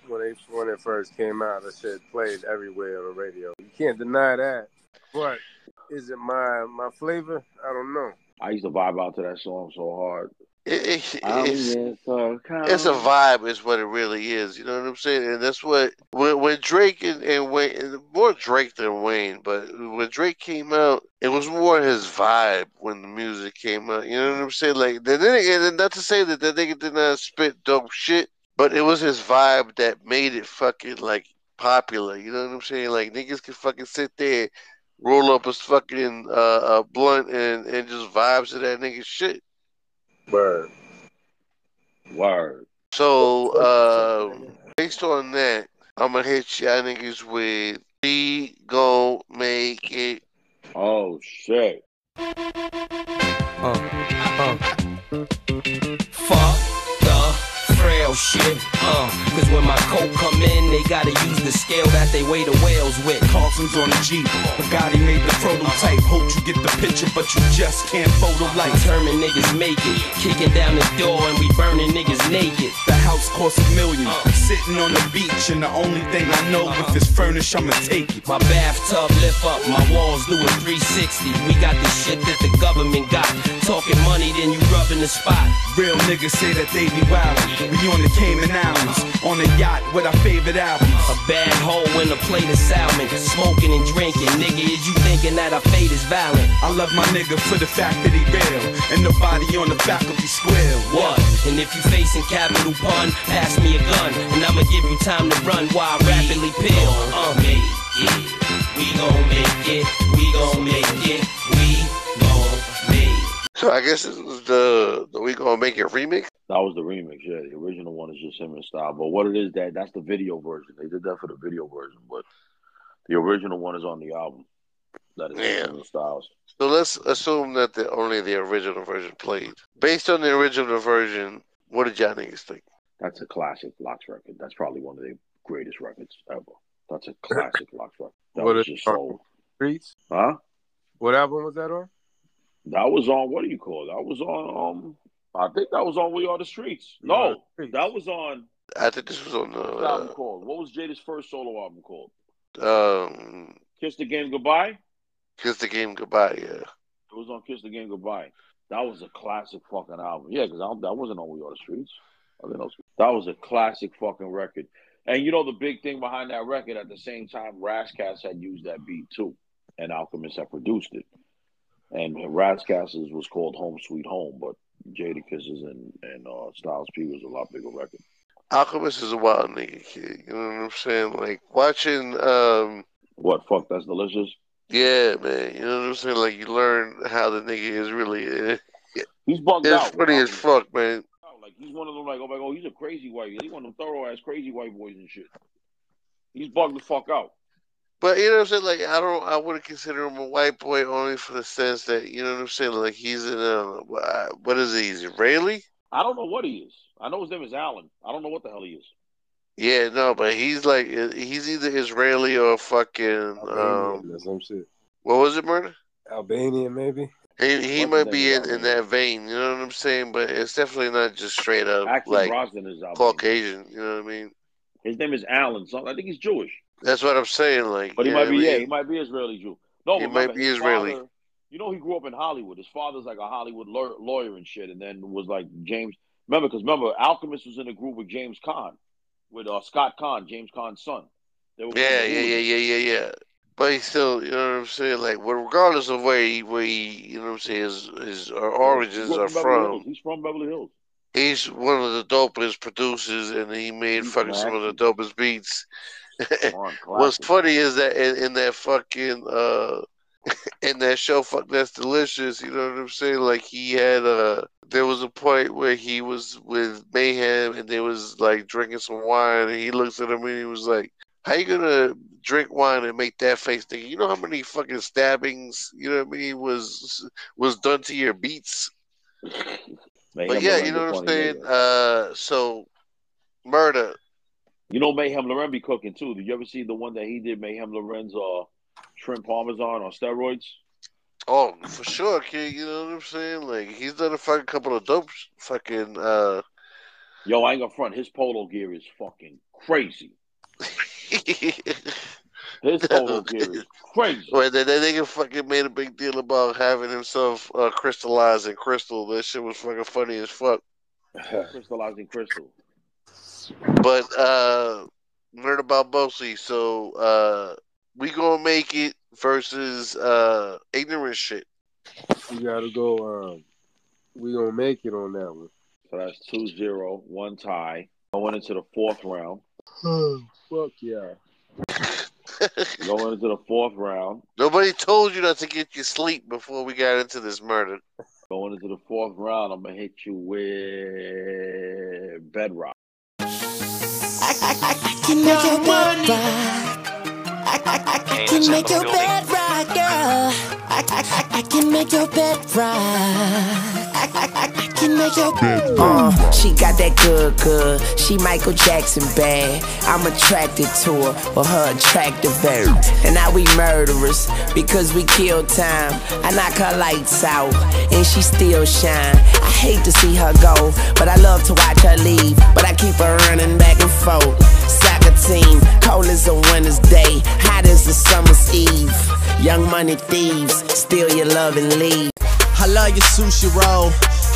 when they when it first came out. That shit played everywhere on the radio. You can't deny that. But is it my my flavor? I don't know. I used to vibe out to that song so hard. It, it, it's, it's a vibe is what it really is you know what i'm saying? And that's what when, when drake and, and wayne more drake than wayne but when drake came out it was more his vibe when the music came out you know what i'm saying? Like then and not to say that that nigga did not spit dope shit but it was his vibe that made it fucking like popular you know what i'm saying? Like niggas could fucking sit there roll up a fucking uh, a blunt and and just vibes to that nigga shit Word. Word. So, um, based on that, I'm gonna hit y'all niggas with we gon' make it. Oh shit. Fuck the frail shit. Uh, cause when my coat come in, they gotta use the scale that they weigh the whales with. Carlson's on the Jeep. Bugatti made the prototype. Hope you get the picture, but you just can't photo like. Determined niggas make it. Kicking down the door and we burning niggas naked. The house costs a million. Sitting on the beach, and the only thing I know if it's furnished, I'ma take it. My bathtub lift up, my walls do a 360. We got the shit that the government got. Talking money, then you rubbing the spot. Real niggas say that they be wild. We on the Cayman Islands, on a yacht with our favorite albums. A bad hole in a plate of salmon. Smoking and drinking. Nigga, is you thinking that our fate is violent? I love my nigga for the fact that he real, and nobody on the back of his square. What? And if you facing capital pun, pass me a gun, and I'ma give you time to run while I rapidly peel. Uh, make it. We gon' make it. We gon' make it. We gon' make it. So I guess this was the the we gonna make it remix. That was the remix, yeah. The original one is just him and style. But what it is that that's the video version. They did that for the video version, but the original one is on the album. That is Yeah. him in styles. So let's assume that the only the original version played. Based on the original version, what did y'all niggas think? That's a classic Lox record. That's probably one of the greatest records ever. That's a classic Lox record. That What was just so Streets. huh? What album was that on? That was on what do you call it? That was on um I think that was on We Are the Streets. No, that was on I think this was on the the album called? What was Jada's first solo album called? uh, um, Kiss the Game Goodbye? Kiss the Game Goodbye. Yeah. It was on Kiss the Game Goodbye. That was a classic fucking album. Yeah, because that wasn't on We Are the Streets. I think that was, that was a classic fucking record. And you know the big thing behind that record, at the same time, Ras Kass had used that beat too, and Alchemist had produced it. And Ras Kass's was called Home Sweet Home, but Jadakiss's and and uh, Styles P was a lot bigger record. Alchemist is a wild nigga kid. You know what I'm saying? Like watching um What fuck? That's delicious. yeah, man. You know what I'm saying? Like you learn how the nigga is really He's bugged it's out. funny as fuck, man. Like he's one of them like oh my god, he's a crazy white. He's one of them thorough ass crazy white boys and shit. He's bugged the fuck out. But you know what I'm saying? Like I don't, I wouldn't consider him a white boy only for the sense that you know what I'm saying. Like he's in a what is he? He's Israeli. I don't know what he is. I know his name is Alan. I don't know what the hell he is. Yeah, no, but he's like he's either Israeli or fucking um, Albanian or some shit. what was it, murder? Albanian, maybe. He he might be in, is in that vein, you know what I'm saying? But it's definitely not just straight up Axel like Brosnan is Albanian. Caucasian, you know what I mean? His name is Alan. So I think he's Jewish, That's what I'm saying. Like, but he might be. I Yeah, he might be Israeli Jew. No, He might be Israeli. father- you know, he grew up in Hollywood. His father's like a Hollywood law- lawyer and shit, and then was like James. Remember, because remember, Alchemist was in a group with James Caan, with uh, Scott Caan, James Caan's son. Yeah, yeah, yeah, yeah, yeah, yeah. But he still, you know what I'm saying? Like, regardless of where he, where he, you know what I'm saying, his his uh, origins are in Hills. from, He's from Beverly Hills. he's one of the dopest producers, and he made He's fucking some of the dopest beats. On, What's funny is that in, in that fucking uh in that show, fuck that's delicious. You know what I'm saying? Like he had uh there was a point where he was with Mayhem and they was like drinking some wine, and he looks at him and he was like, "How you gonna drink wine and make that face, nigga? You know how many fucking stabbings, you know what I mean, was was done to your beats." But yeah, you know what I'm saying. Uh, so murder. You know Mayhem Lauren be cooking too. Did you ever see the one that he did, Mayhem Lauren's uh shrimp parmesan on steroids? Oh, for sure, kid. You know what I'm saying? Like he's done a fucking couple of dope fucking uh Yo, I ain't gonna front. His polo gear is fucking crazy. His polo gear is crazy. Wait, that, that nigga fucking made a big deal about having himself uh, crystallized in crystal. That shit was fucking funny as fuck. Crystallizing crystal. But uh learn about Bosley. So uh we gonna make it versus uh ignorant shit. We gotta go. Um, we gonna make it on that one. So that's 2-0, one tie. Going into the fourth round. Fuck yeah. Going into the fourth round. Nobody told you not to get your sleep before we got into this murder. Going into the fourth round, I'm gonna hit you with bedrock. I can make your bed rock. I, I, I, I can make your bed rock, girl. I, I, I, I can make your bed rock. Your bed Uh, she got that good, good. She Michael Jackson bad. I'm attracted to her for her attractive air. And now we murderers because we kill time. I knock her lights out and she still shine. I hate to see her go, but I love to watch her leave. But I keep her running back and forth. Soccer team, cold as a winter's day, hot as a summer's eve. Young money thieves, steal your love and leave. I love your sushi roll,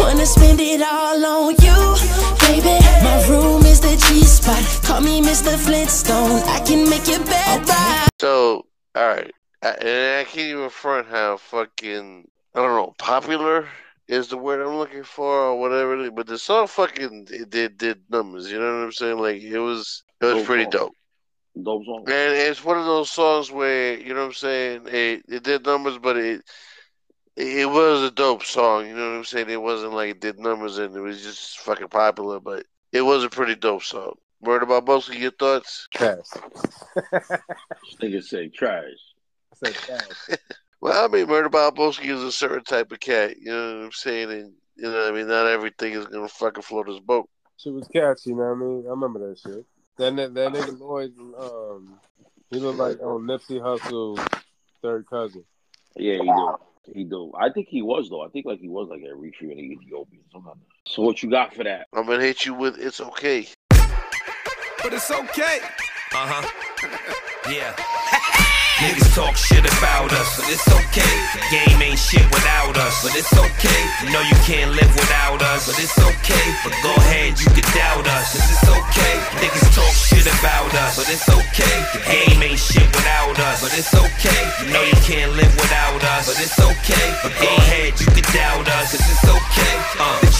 Wanna spend it all on you, baby. My room is the G spot. Call me Mr. Flintstone. I can make your bed right. So, all right, I, and I can't even front how fucking I don't know popular is the word I'm looking for or whatever. it is, But the song fucking it did did numbers. You know what I'm saying? Like it was it was Dope pretty song. dope. Dope song. And it's one of those songs where you know what I'm saying. It it did numbers, but it it was a dope song. You know what I'm saying? It wasn't like it did numbers and it was just fucking popular, but it was a pretty dope song. Word about mostly your thoughts? Pass. This nigga say trash. I said pass. Well, I mean, Murder Balboski is a certain type of cat. You know what I'm saying? And you know, what I mean, not everything is gonna fucking float his boat. Shit was catchy, you know what I mean? I remember that shit. That that, that nigga Lloyd, um, he looked like on Nipsey Hussle's third cousin. Yeah, he do. He do. I think he was though. I think like he was like Eritrea and Ethiopian. Somehow. So what you got for that? I'm gonna hit you with "It's Okay." But it's okay. Uh huh. Yeah. Niggas talk shit about us, but it's okay. Game ain't shit without us, but it's okay. You know you can't live without us, but it's okay. But go ahead, you can doubt us, cause it's okay. Niggas talk shit about us, but it's okay. Game ain't shit without us, but it's okay. You know you can't live without us, but it's okay. But go ahead, you can doubt us, cause it's okay.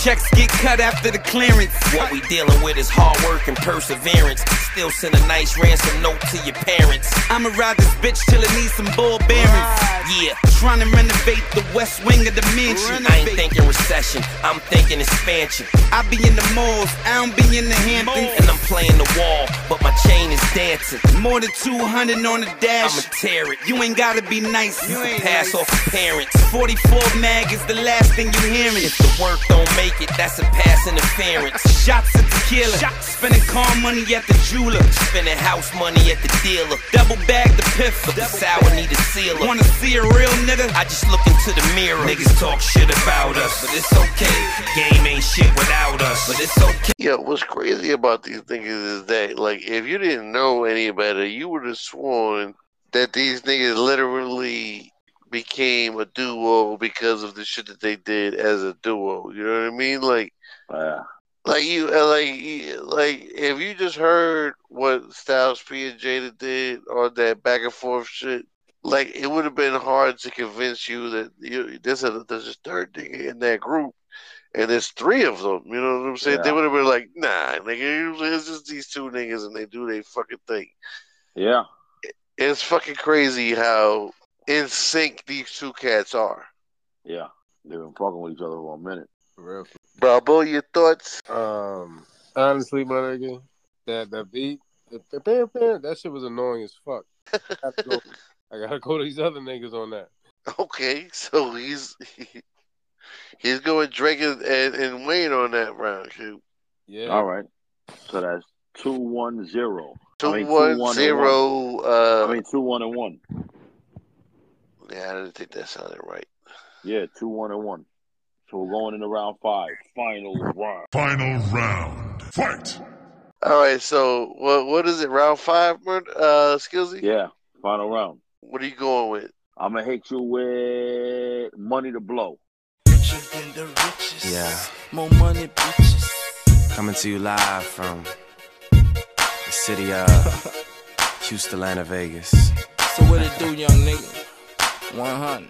Checks get cut after the clearance. What we dealing with is hard work and perseverance. Still send a nice ransom note to your parents. I'ma ride this bitch till it needs some ball bearings. Yeah, Trying to renovate the west wing of the mansion. I ain't thinking recession, I'm thinking expansion. I be in the malls, I don't be in the Hamptons. And I'm playing the wall, but my chain is dancing. More than 200 on the dash. I'ma tear it. You ain't gotta be nice. You pass off of parents. 44 mag is the last thing you hearing. If the work don't make it, that's a pass interference. Shots of tequila. Spending car money at the jeweler. Spending house money at the dealer. Double bag the piff. But the sour need a sealer. Wanna see a real nigga? I just look into the mirror. Niggas talk shit about us, but it's okay. Game ain't shit without us, but it's okay. Yo, what's crazy about these niggas is that, like, if you didn't know any better, you would have sworn that these niggas literally became a duo because of the shit that they did as a duo. You know what I mean? Like, Yeah. like you, uh, like, like if you just heard what Styles P and Jada did on that back and forth shit, like it would have been hard to convince you that you there's a there's a third nigga in that group, and there's three of them. You know what I'm saying? They would have been like, nah, nigga, it's just these two niggas, and they do their fucking thing. Yeah. It's fucking crazy how in sync these two cats are. Yeah. They've been fucking with each other for a minute. For real. Bravo, your thoughts? Um, honestly, my nigga, that that beat, that shit was annoying as fuck. I gotta go, I gotta go to these other niggas on that. Okay, so he's he's going Drake and, and, and Wayne on that round. Shoot. Yeah. All right. So that's two one zero. Two I mean, one two, one, and zero. one. Uh, I mean two one and one. Yeah, I didn't think that sounded right. Yeah, two one and one. So we're going into round five. Final round. Final round. Fight! All right, so what what is it? Round five, Murd- uh, Skillsy. Yeah, final round. What are you going with? I'm gonna hit you with money to blow. Yeah. More money, bitches. Coming to you live from the city of Houston, Atlanta, Vegas. So what it do, young nigga? 100.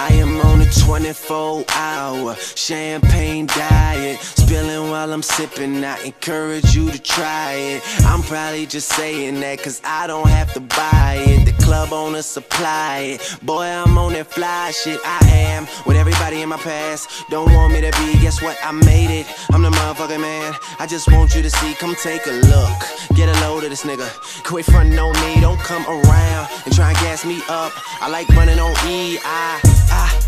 I am on a 24 hour champagne diet. Spilling while I'm sipping. I encourage you to try it. I'm probably just saying that cause I don't have to buy it. Club owner supply it. Boy, I'm on that fly shit. I am with everybody in my past. Don't want me to be. Guess what? I made it. I'm the motherfucking man. I just want you to see. Come take a look. Get a load of this nigga. Quit frontin' on me. Don't come around and try and gas me up. I like running on E. I, I.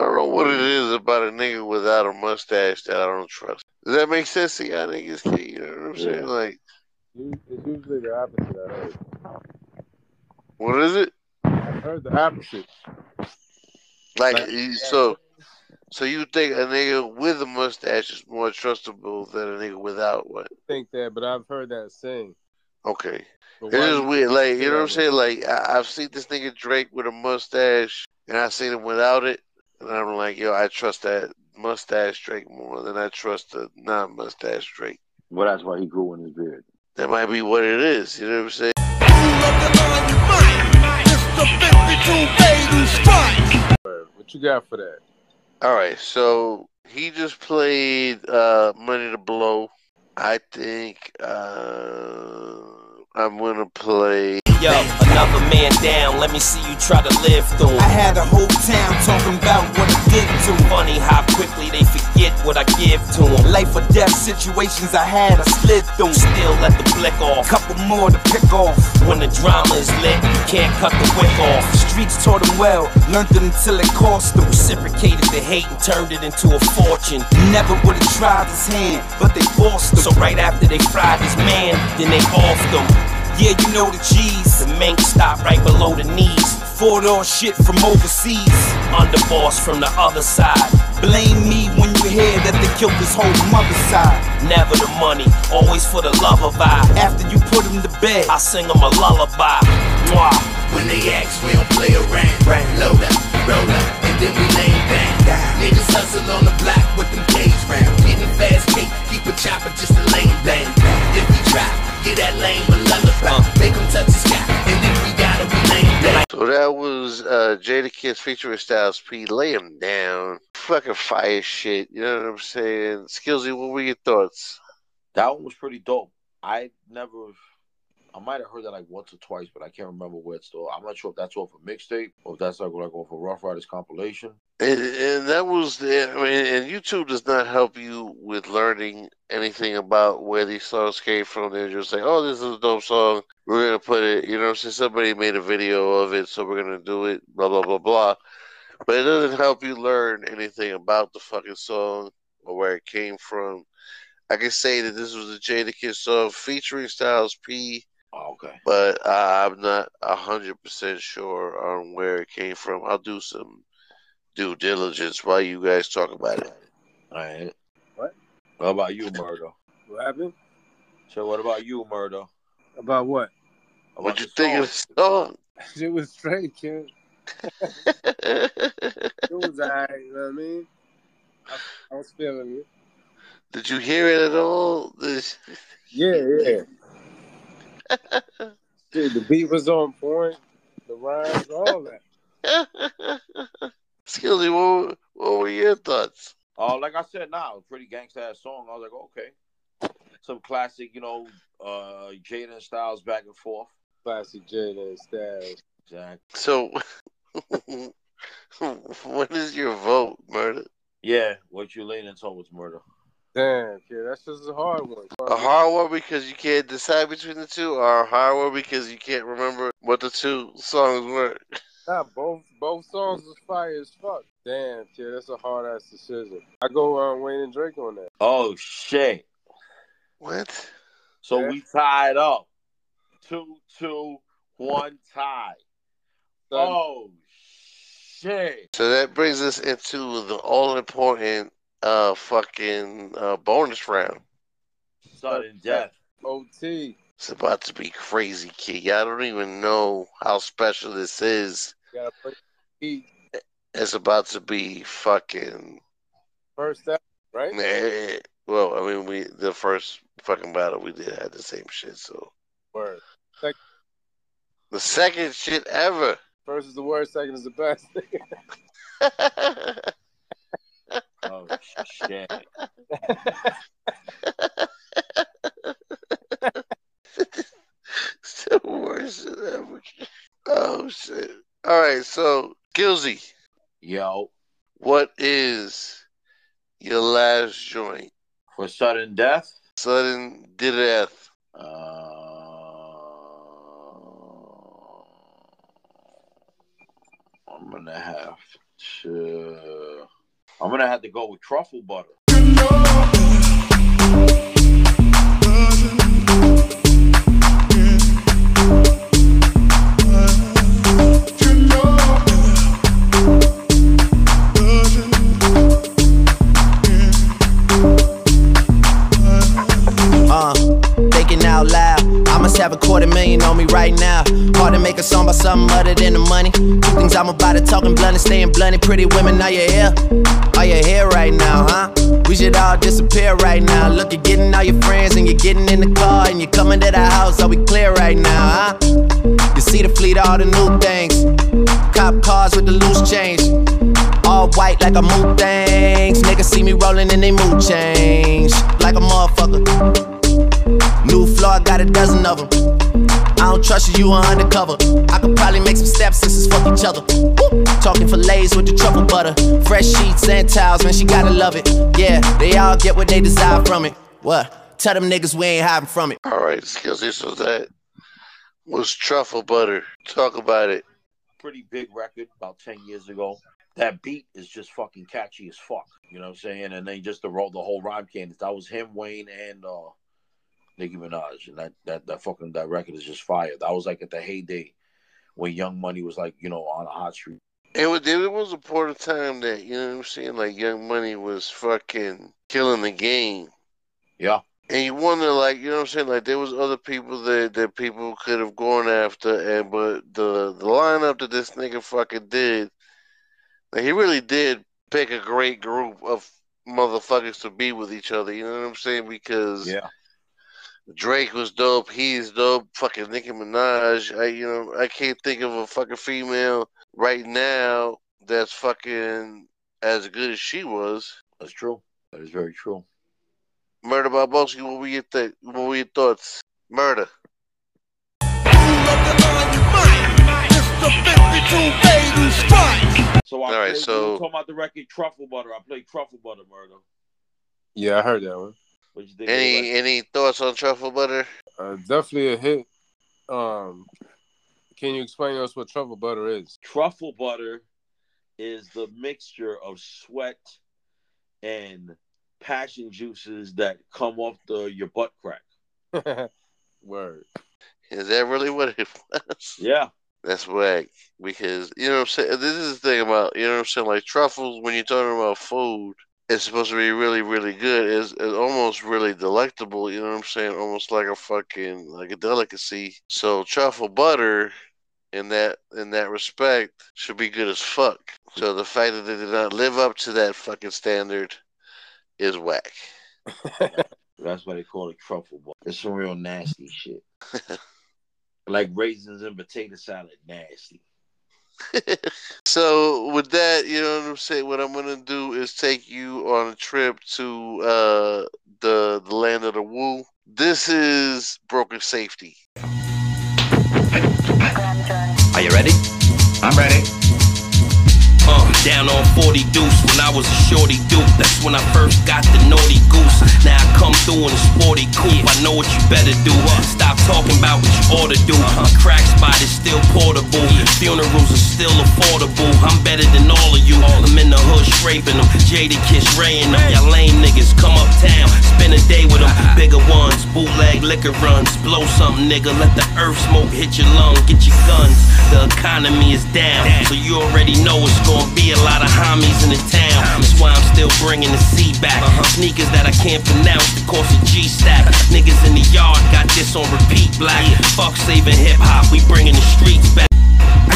I don't know what it is about a nigga without a mustache that I don't trust. Does that make sense to y'all niggas? Kid? You know what I'm saying? Yeah. Like, It's usually the opposite. I heard. what is it? I heard the opposite. Like, Like- so, so you think a nigga with a mustache is more trustable than a nigga without one? think that, but I've heard that saying. Okay. But It's why just you- weird. Like, you know what I'm saying? Like, I, I've seen this nigga Drake with a mustache, and I've seen him without it, and I'm like, yo, I trust that mustache Drake more than I trust the non-mustache Drake. Well, that's why he grew in his beard. That might be what it is. You know what I'm saying? What you got for that? All right, so he just played uh, Money to Blow. I think uh, I'm gonna play. Yo, another man down. Let me see you try to live through. 'em. I had a whole town talking about what I did to 'em. Funny how quickly they forget what I give to them. Life or death situations I had, I slid through. Still let the blick off. Couple more to pick off. When the drama is lit, you can't cut the wick off. Streets taught him well, learned it until it cost him. Reciprocated the hate and turned it into a fortune. Never would have tried his hand, but they forced him. So right after they fried his man, then they offed him. Yeah, you know the G's. The mink stopped right below the knees. Four door shit from overseas. Underboss from the other side. Blame me when hear that they killed his whole mother's side. Never the money, always for the love of I. After you put him to bed, I sing him a lullaby. Mwah. When they ask, we don't play around. Right. Load up, roll up, and then we lay down. Niggas hustle on the block with them cage rounds. Getting fast cake, keep a chopper just to lay down. If we try, get that lame a lullaby. Make him touch the sky, and then we So that was uh, Jadakiss featuring Styles P. Lay him down. Fucking fire shit. You know what I'm saying? Skillsy, what were your thoughts? That one was pretty dope. I never, I might have heard that like once or twice, but I can't remember where it's still. I'm not sure if that's off a mixtape or if that's like like off a Ruff Ryders compilation. And, and that was the. I mean, and YouTube does not help you with learning anything about where these songs came from. They're just like, oh, this is a dope song. We're gonna put it. You know, what somebody made a video of it, so we're gonna do it. Blah blah blah blah. But it doesn't help you learn anything about the fucking song or where it came from. I can say that this was a Jadakiss song featuring Styles P. Oh, okay. But uh, I'm not hundred percent sure on where it came from. I'll do some due diligence while you guys talk about it. All right. What? What about you, Murdo? What happened? So what about you, Murdo? About what? What you think of the song? It was straight, kid. it was alright, you know what I mean? I, I was feeling it. Did you hear it at all? This- Yeah, yeah. Dude, the beat was on point, the rhymes, all that. Skilly, what, what were your thoughts? Oh, like I said, now pretty gangsta ass song. I was like, okay, some classic, you know, uh, Jaden Styles back and forth. Classic Jaden Styles. Exactly. So, what is your vote, Murder? Yeah, what you leaning towards murder? Damn, kid, that's just a hard one. A hard one because you can't decide between the two, or a hard one because you can't remember what the two songs were? Nah, both both songs was fire as fuck. Damn, kid, that's a hard ass decision. I go on Wayne and Drake on that. Oh shit! What? So Yeah. we tied up, two, two, one tie. Oh shit! So that brings us into the all important uh fucking uh, bonus round. Sudden death. OT. It's about to be crazy, kid. Y'all don't even know how special this is. Gotta put heat It's about to be fucking. first out, right? Well, I mean, we the first fucking battle we did had the same shit. So Word. Second, the second shit ever. first is the worst, second is the best. Oh shit! It's the worst ever. Oh shit! All right, so Gilsey, Yo, what is your last joint? for sudden death. Sudden death. Uh, I'm gonna have to. I'm gonna have to go with truffle butter. Uh, thinking out loud. I must have a quarter million on me right now. Hard to make a song about something other than the money. Two things I'm about to talking blunt and staying blunt. Pretty women, are you here? Are you here right now, huh? We should all disappear right now. Look, you're getting all your friends and you're getting in the car and you're coming to the house. Are we clear right now, huh? You see the fleet, all the new things. Cop cars with the loose change. All white like a mood things. Niggas see me rolling and they mood change. Like a motherfucker. New floor, I got a dozen of them. I don't trust you, you are undercover. I could probably make some step sisters fuck each other. Woo! Talking fillets with the truffle butter. Fresh sheets and towels, man, she gotta love it. Yeah, they all get what they desire from it. What? Tell them niggas we ain't hiding from it. All right, Skilsy. So that was truffle butter. Talk about it. Pretty big record about ten years ago. That beat is just fucking catchy as fuck. You know what I'm saying? And then just the the whole rhyme cadence. That was him, Wayne, and uh Nicki Minaj. And that that that fucking that record is just fire. That was like at the heyday when Young Money was like, you know, on a hot street. It was, there was a point of time that, you know what I'm saying, like Young Money was fucking killing the game. Yeah. And you wonder, like, you know what I'm saying, like there was other people that that people could have gone after, and but the the lineup that this nigga fucking did, like he really did pick a great group of motherfuckers to be with each other. You know what I'm saying? Because Yeah. Drake was dope. He's dope. Fucking Nicki Minaj. I you know I can't think of a fucking female right now that's fucking as good as she was. That's true. That is very true. Murder Balboski, what were your th- what were your thoughts? Murder. So I All right, played, so- we were talking about the record Truffle Butter. I played Truffle Butter Murder. Yeah, I heard that one. What you think? Any record? any thoughts on truffle butter? Uh, definitely a hit. Um, can you explain to us what truffle butter is? Truffle butter is the mixture of sweat and passion juices that come off the your butt crack. Word. Is that really what it was? Yeah. That's whack. Because you know what I'm saying? This is the thing about you know what I'm saying, like truffles when you're talking about food, it's supposed to be really, really good. It's, it's almost really delectable, you know what I'm saying? Almost like a fucking like a delicacy. So truffle butter in that in that respect should be good as fuck. So the fact that they did not live up to that fucking standard is whack. That's why they call it truffle butter. It's some real nasty shit. like raisins and potato salad, nasty. So with that, you know what I'm saying. What I'm gonna do is take you on a trip to uh, the the land of the woo. This is broken safety. Are you ready? I'm ready. Uh, down on 40 deuce when I was a shorty dude. That's when I first got the naughty goose. Now I come through in a sporty coupe. I know what you better do. Stop talking about what you ought to do. My crack spot is still portable. Funerals are still affordable. I'm better than all of you. I'm in the hood scraping them. Jada Kiss raying them. Y'all lame niggas come uptown. Spend a day with them. Bigger ones. Bootleg liquor runs. Blow something, nigga. Let the earth smoke hit your lung. Get your guns. The economy is down. So you already know it's gonna be a lot of homies in the town. That's why I'm still bringing the C back. Sneakers that I can't pronounce. The course of G stack. Niggas in the yard got this on repeat black. Fuck saving hip hop. We bringing the streets back.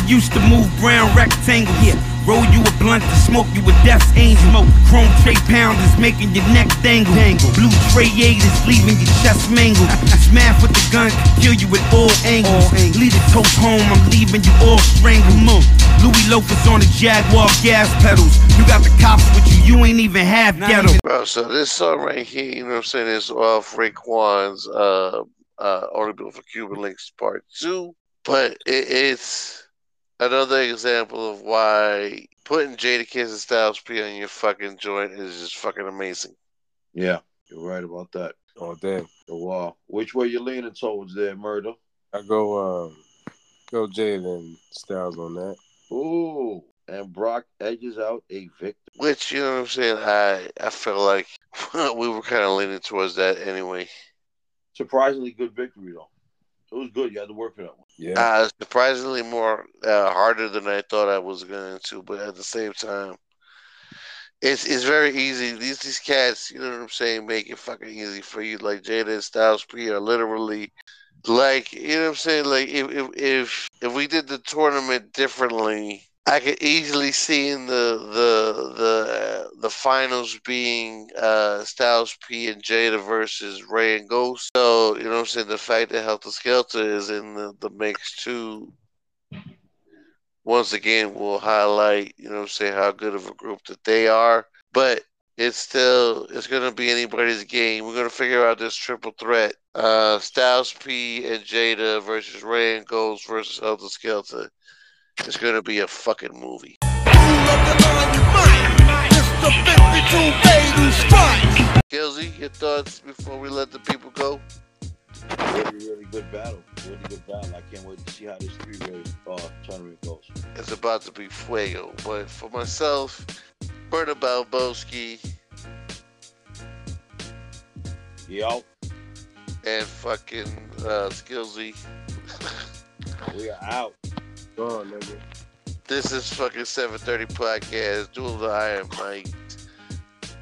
Used to move brown rectangle. Yeah. Roll you a blunt to smoke you a death's angel. Smoke. Chrome tray pounders making your neck dangle. dangle. Blue tray eighters leaving your chest mangled. Smash with the gun, kill you with all angles. Lead the toast home, I'm leaving you all strangled. Mm. Louis loafers on the Jaguar gas pedals. You got the cops with you, you ain't even half ghetto. Bro, so this song right here, you know what I'm saying, is off Raekwon's uh uh Only Built for Cuban Links Part Two. But it, it's another example of why putting Jadakiss and Styles P on your fucking joint is just fucking amazing. Yeah, you're right about that. Oh damn. So, wow. Which way you leaning towards there, murder? I go um go Jada and Styles on that. Ooh. And Brock edges out a victor. Which, you know what I'm saying, I I feel like we were kind of leaning towards that anyway. Surprisingly good victory though. It was good. You had to work for that one. Yeah. Uh, surprisingly more uh, harder than I thought I was going to, but at the same time, it's it's very easy. These these cats, you know what I'm saying, make it fucking easy for you. Like Jada and Styles P are literally like you know what I'm saying. Like if if if, if we did the tournament differently. I could easily see in the the the uh, the finals being uh, Styles P and Jada versus Rae and Ghost. So you know what I'm saying. The fact that Heltah Skeltah is in the, the mix too, once again, will highlight you know what I'm saying how good of a group that they are. But it's still it's gonna be anybody's game. We're gonna figure out this triple threat: uh, Styles P and Jada versus Rae and Ghost versus Heltah Skeltah. It's gonna be a fucking movie. Gilsey, your thoughts before we let the people go? Really, really good battle. Really good battle. I can't wait to see how this three-way uh, tournament goes. It's about to be fuego. But for myself, Berta Balboski, Yo, and fucking uh, Skillsy, we are out. Go on, nigga. This is fucking 730 podcast. Duel the Iron Mic.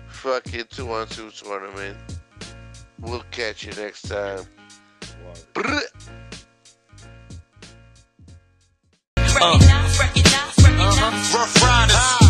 Fucking two on two tournament. We'll catch you next time. Brr. Ruff Ryders.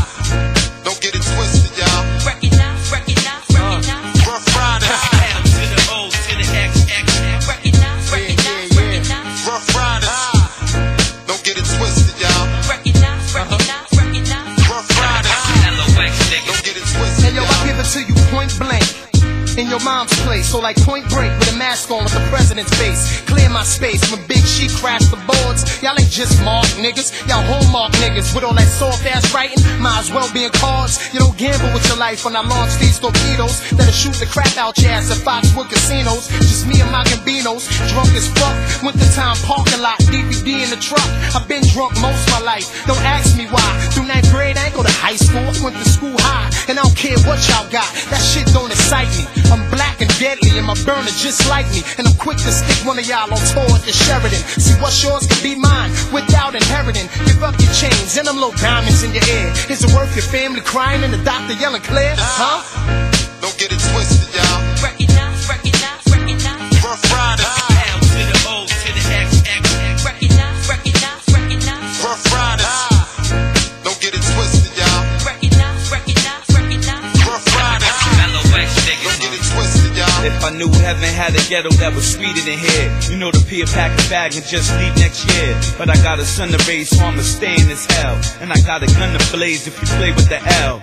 In your mom's place, so like point break with a mask on with the president's face. Clear my space when Big She crashed the boards. Y'all ain't just mark niggas, y'all hallmark niggas with all that soft ass writing. Might as well be in cards. You don't gamble with your life when I launch these torpedoes that'll shoot the crap out your ass at Foxwood casinos. Just me and my gambinos, drunk as fuck. Winter time parking lot, DVD in the truck. I've been drunk most my life. Don't ask me why. Through ninth grade, I ain't go to high school. I went to school high, and I don't care what y'all got. That shit don't excite me. I'm black and deadly, and my burner just like me. And I'm quick to stick one of y'all on tour at the Sheraton. See what's yours can be mine without inheriting. Give up your chains and them little diamonds in your ear. Is it worth your family crying and the doctor yelling clear? Huh? Don't get it twisted, y'all. Knew heaven had a ghetto that was sweeter than here, you know the peel pack a bag and just leave next year. But I got a son to raise, so I'ma stay in this hell. And I got a gun to blaze if you play with the L.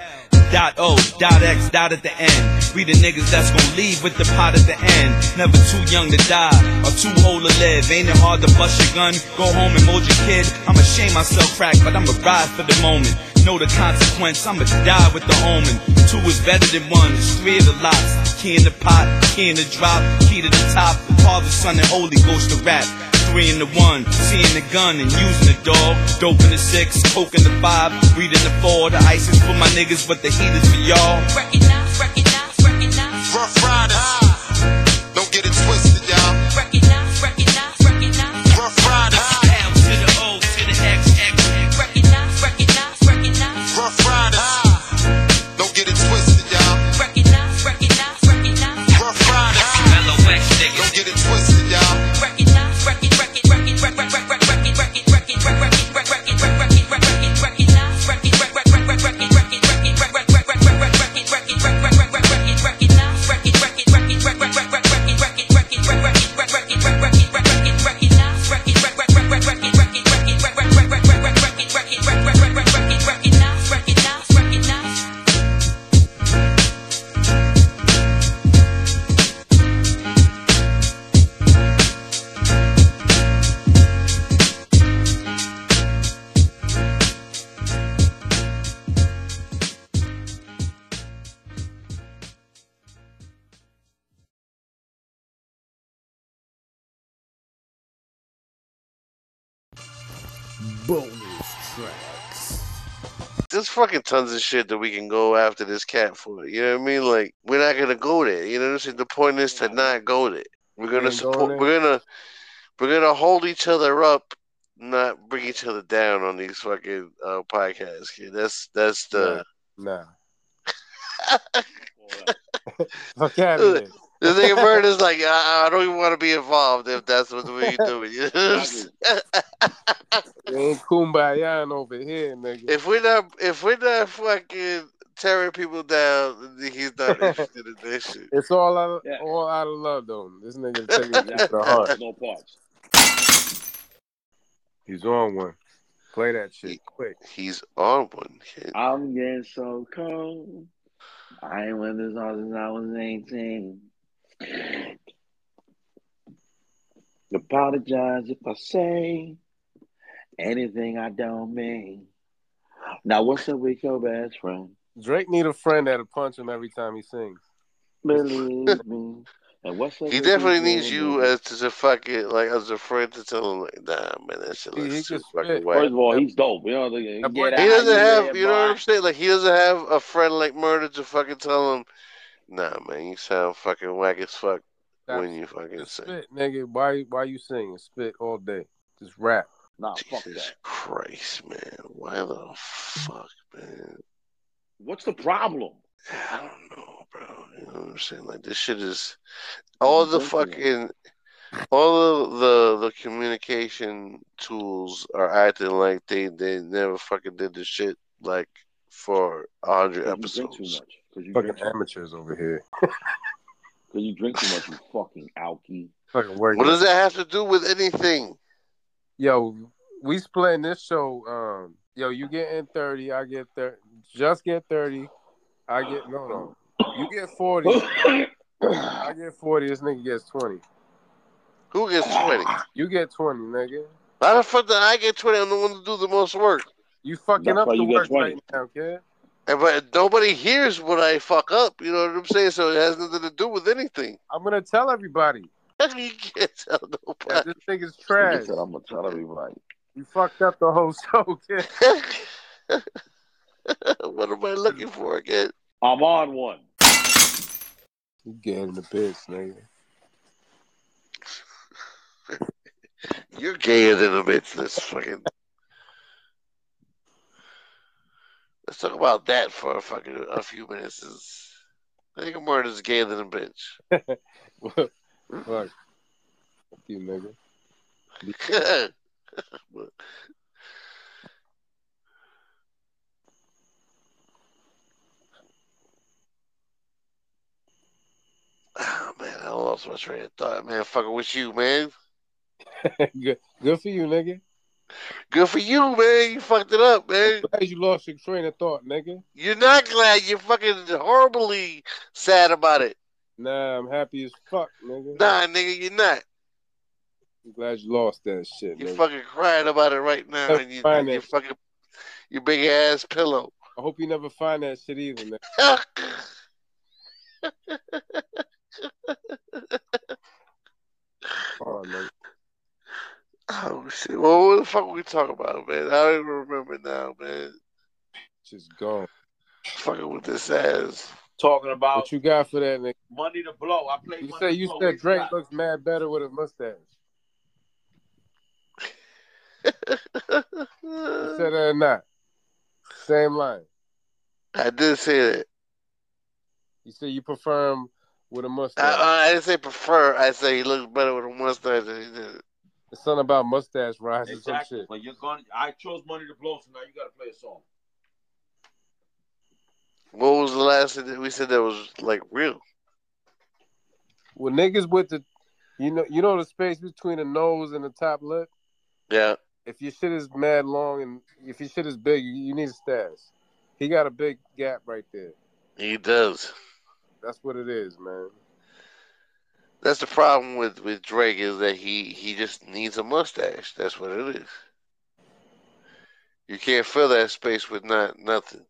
Dot O, dot X, dot at the end. We the niggas that's gon' leave with the pot at the end. Never too young to die or too old to live. Ain't it hard to bust your gun, go home and mold your kid? I'ma shame myself crack, but I'ma ride for the moment. Know the consequence, I'ma die with the omen. Two is better than one, it's three of the Lox. Key in the pot, key in the drop, key to the top. Father, Son, and Holy Ghost to rap. Three in the one, seeing the gun and using the dog. Dope in the six, coke in the five, weed in the four. The ice is for my niggas, but the heat is for y'all. Ruff Ryders. Don't get it twisted, fucking tons of shit that we can go after this cat for. You know what I mean? Like we're not gonna go there. You know what I'm saying? The point is to not go there. We're gonna support. We're gonna we're gonna hold each other up, not bring each other down on these fucking uh, podcasts. Kid. That's that's the. Nah. Fuck out of here. The nigga Bird is like, I, I don't even want to be involved if that's what we're doing. You know what I'm? It ain't kumbaya over here, nigga. if we're not, if we're not fucking tearing people down, then he's not interested in this shit. It's all out of, all out of love, though. This nigga taking it to the heart. No parts. He's on one. Play that shit quick. He's on one. Kid. I'm getting so cold. I ain't with this all since I was 18. Apologize if I say anything I don't mean. Now, what's up with your best friend? Drake need a friend that'll punch him every time he sings. Believe me. And what's up He definitely your needs you best as to the fucking like as a friend to tell him like, nah, man, that shit He- he looks too fucking spit. whack. First of all, he's dope. You know, the- That He doesn't have, you know what. I'm saying? Like he doesn't have a friend like Murder to fucking tell him, nah, man, you sound fucking whack as fuck when you fucking sing. Spit, nigga. Why why you singing? Spit all day. Just rap. Nah, fuck Jesus that. Christ, man. Why the fuck, man? What's the problem? I don't know, bro. You know what I'm saying? Like this shit is all the fucking all of the the communication tools are acting like they they never fucking did this shit like for a hundred You drink too episodes. Much. Because you Fucking drink much. amateurs over here. Because you drink too much, you fucking alky. Fucking working. What does that have to do with anything? Yo, we splitting this show. Um, yo, you getting thirty, I get thirty. Just get thirty. I get no, no. You get forty. I get forty. This nigga gets twenty. Who gets twenty? You get twenty, nigga. How the fuck did I get twenty? I'm the one to do the most work. You fucking That's up the you get work 20. right now, kid. And but nobody hears what I fuck up. You know what I'm saying? So it has nothing to do with anything. I'm gonna tell everybody. you can't tell Yeah, nobody. this nigga's is trash. said, I'm gonna tell everybody. You fucked up the whole show, kid. what am I looking for again? I'm on one. You getting the bitch, nigga. You're gayer than a bitch. Let's fucking. Let's talk about that for a fucking a few minutes. Is I think Martin is gayer than a bitch. Fuck. Fuck you, nigga. oh man, I lost my train of thought, man. Fucking with you, man. good, good for you, nigga. Good for you, man. You fucked it up, man. Glad you lost your train of thought, nigga. You're not glad. You're fucking horribly sad about it. Nah, I'm happy as fuck, nigga. Nah, nigga, you're not. I'm glad you lost that shit, You're nigga. fucking crying about it right now, and you, Find you fucking your big ass pillow. I hope you never find that shit either, nigga. Oh, nigga. Oh shit! Well, what the fuck we talking about, man? I don't even remember now, man. Just gone. Fucking with this ass. Talking about What you got for that, nigga? money to blow. I played You money said to you blow. said What Drake looks mad better with a mustache. You said that or not? Same line. I did say that. You said you prefer him with a mustache. I, I didn't say prefer. I say he looks better with a mustache than he did. It's something about mustache rise or some shit. But you're going. I chose money to blow, so now you got to play a song. What was the last thing that we said that was like real? Well, niggas with the, you know, you know the space between the nose and the top lip. Yeah. If your shit is mad long and if your shit is big, you, you need a stash. He got a big gap right there. He does. That's what it is, man. That's the problem with, with Drake is that he, he just needs a mustache. That's what it is. You can't fill that space with not nothing.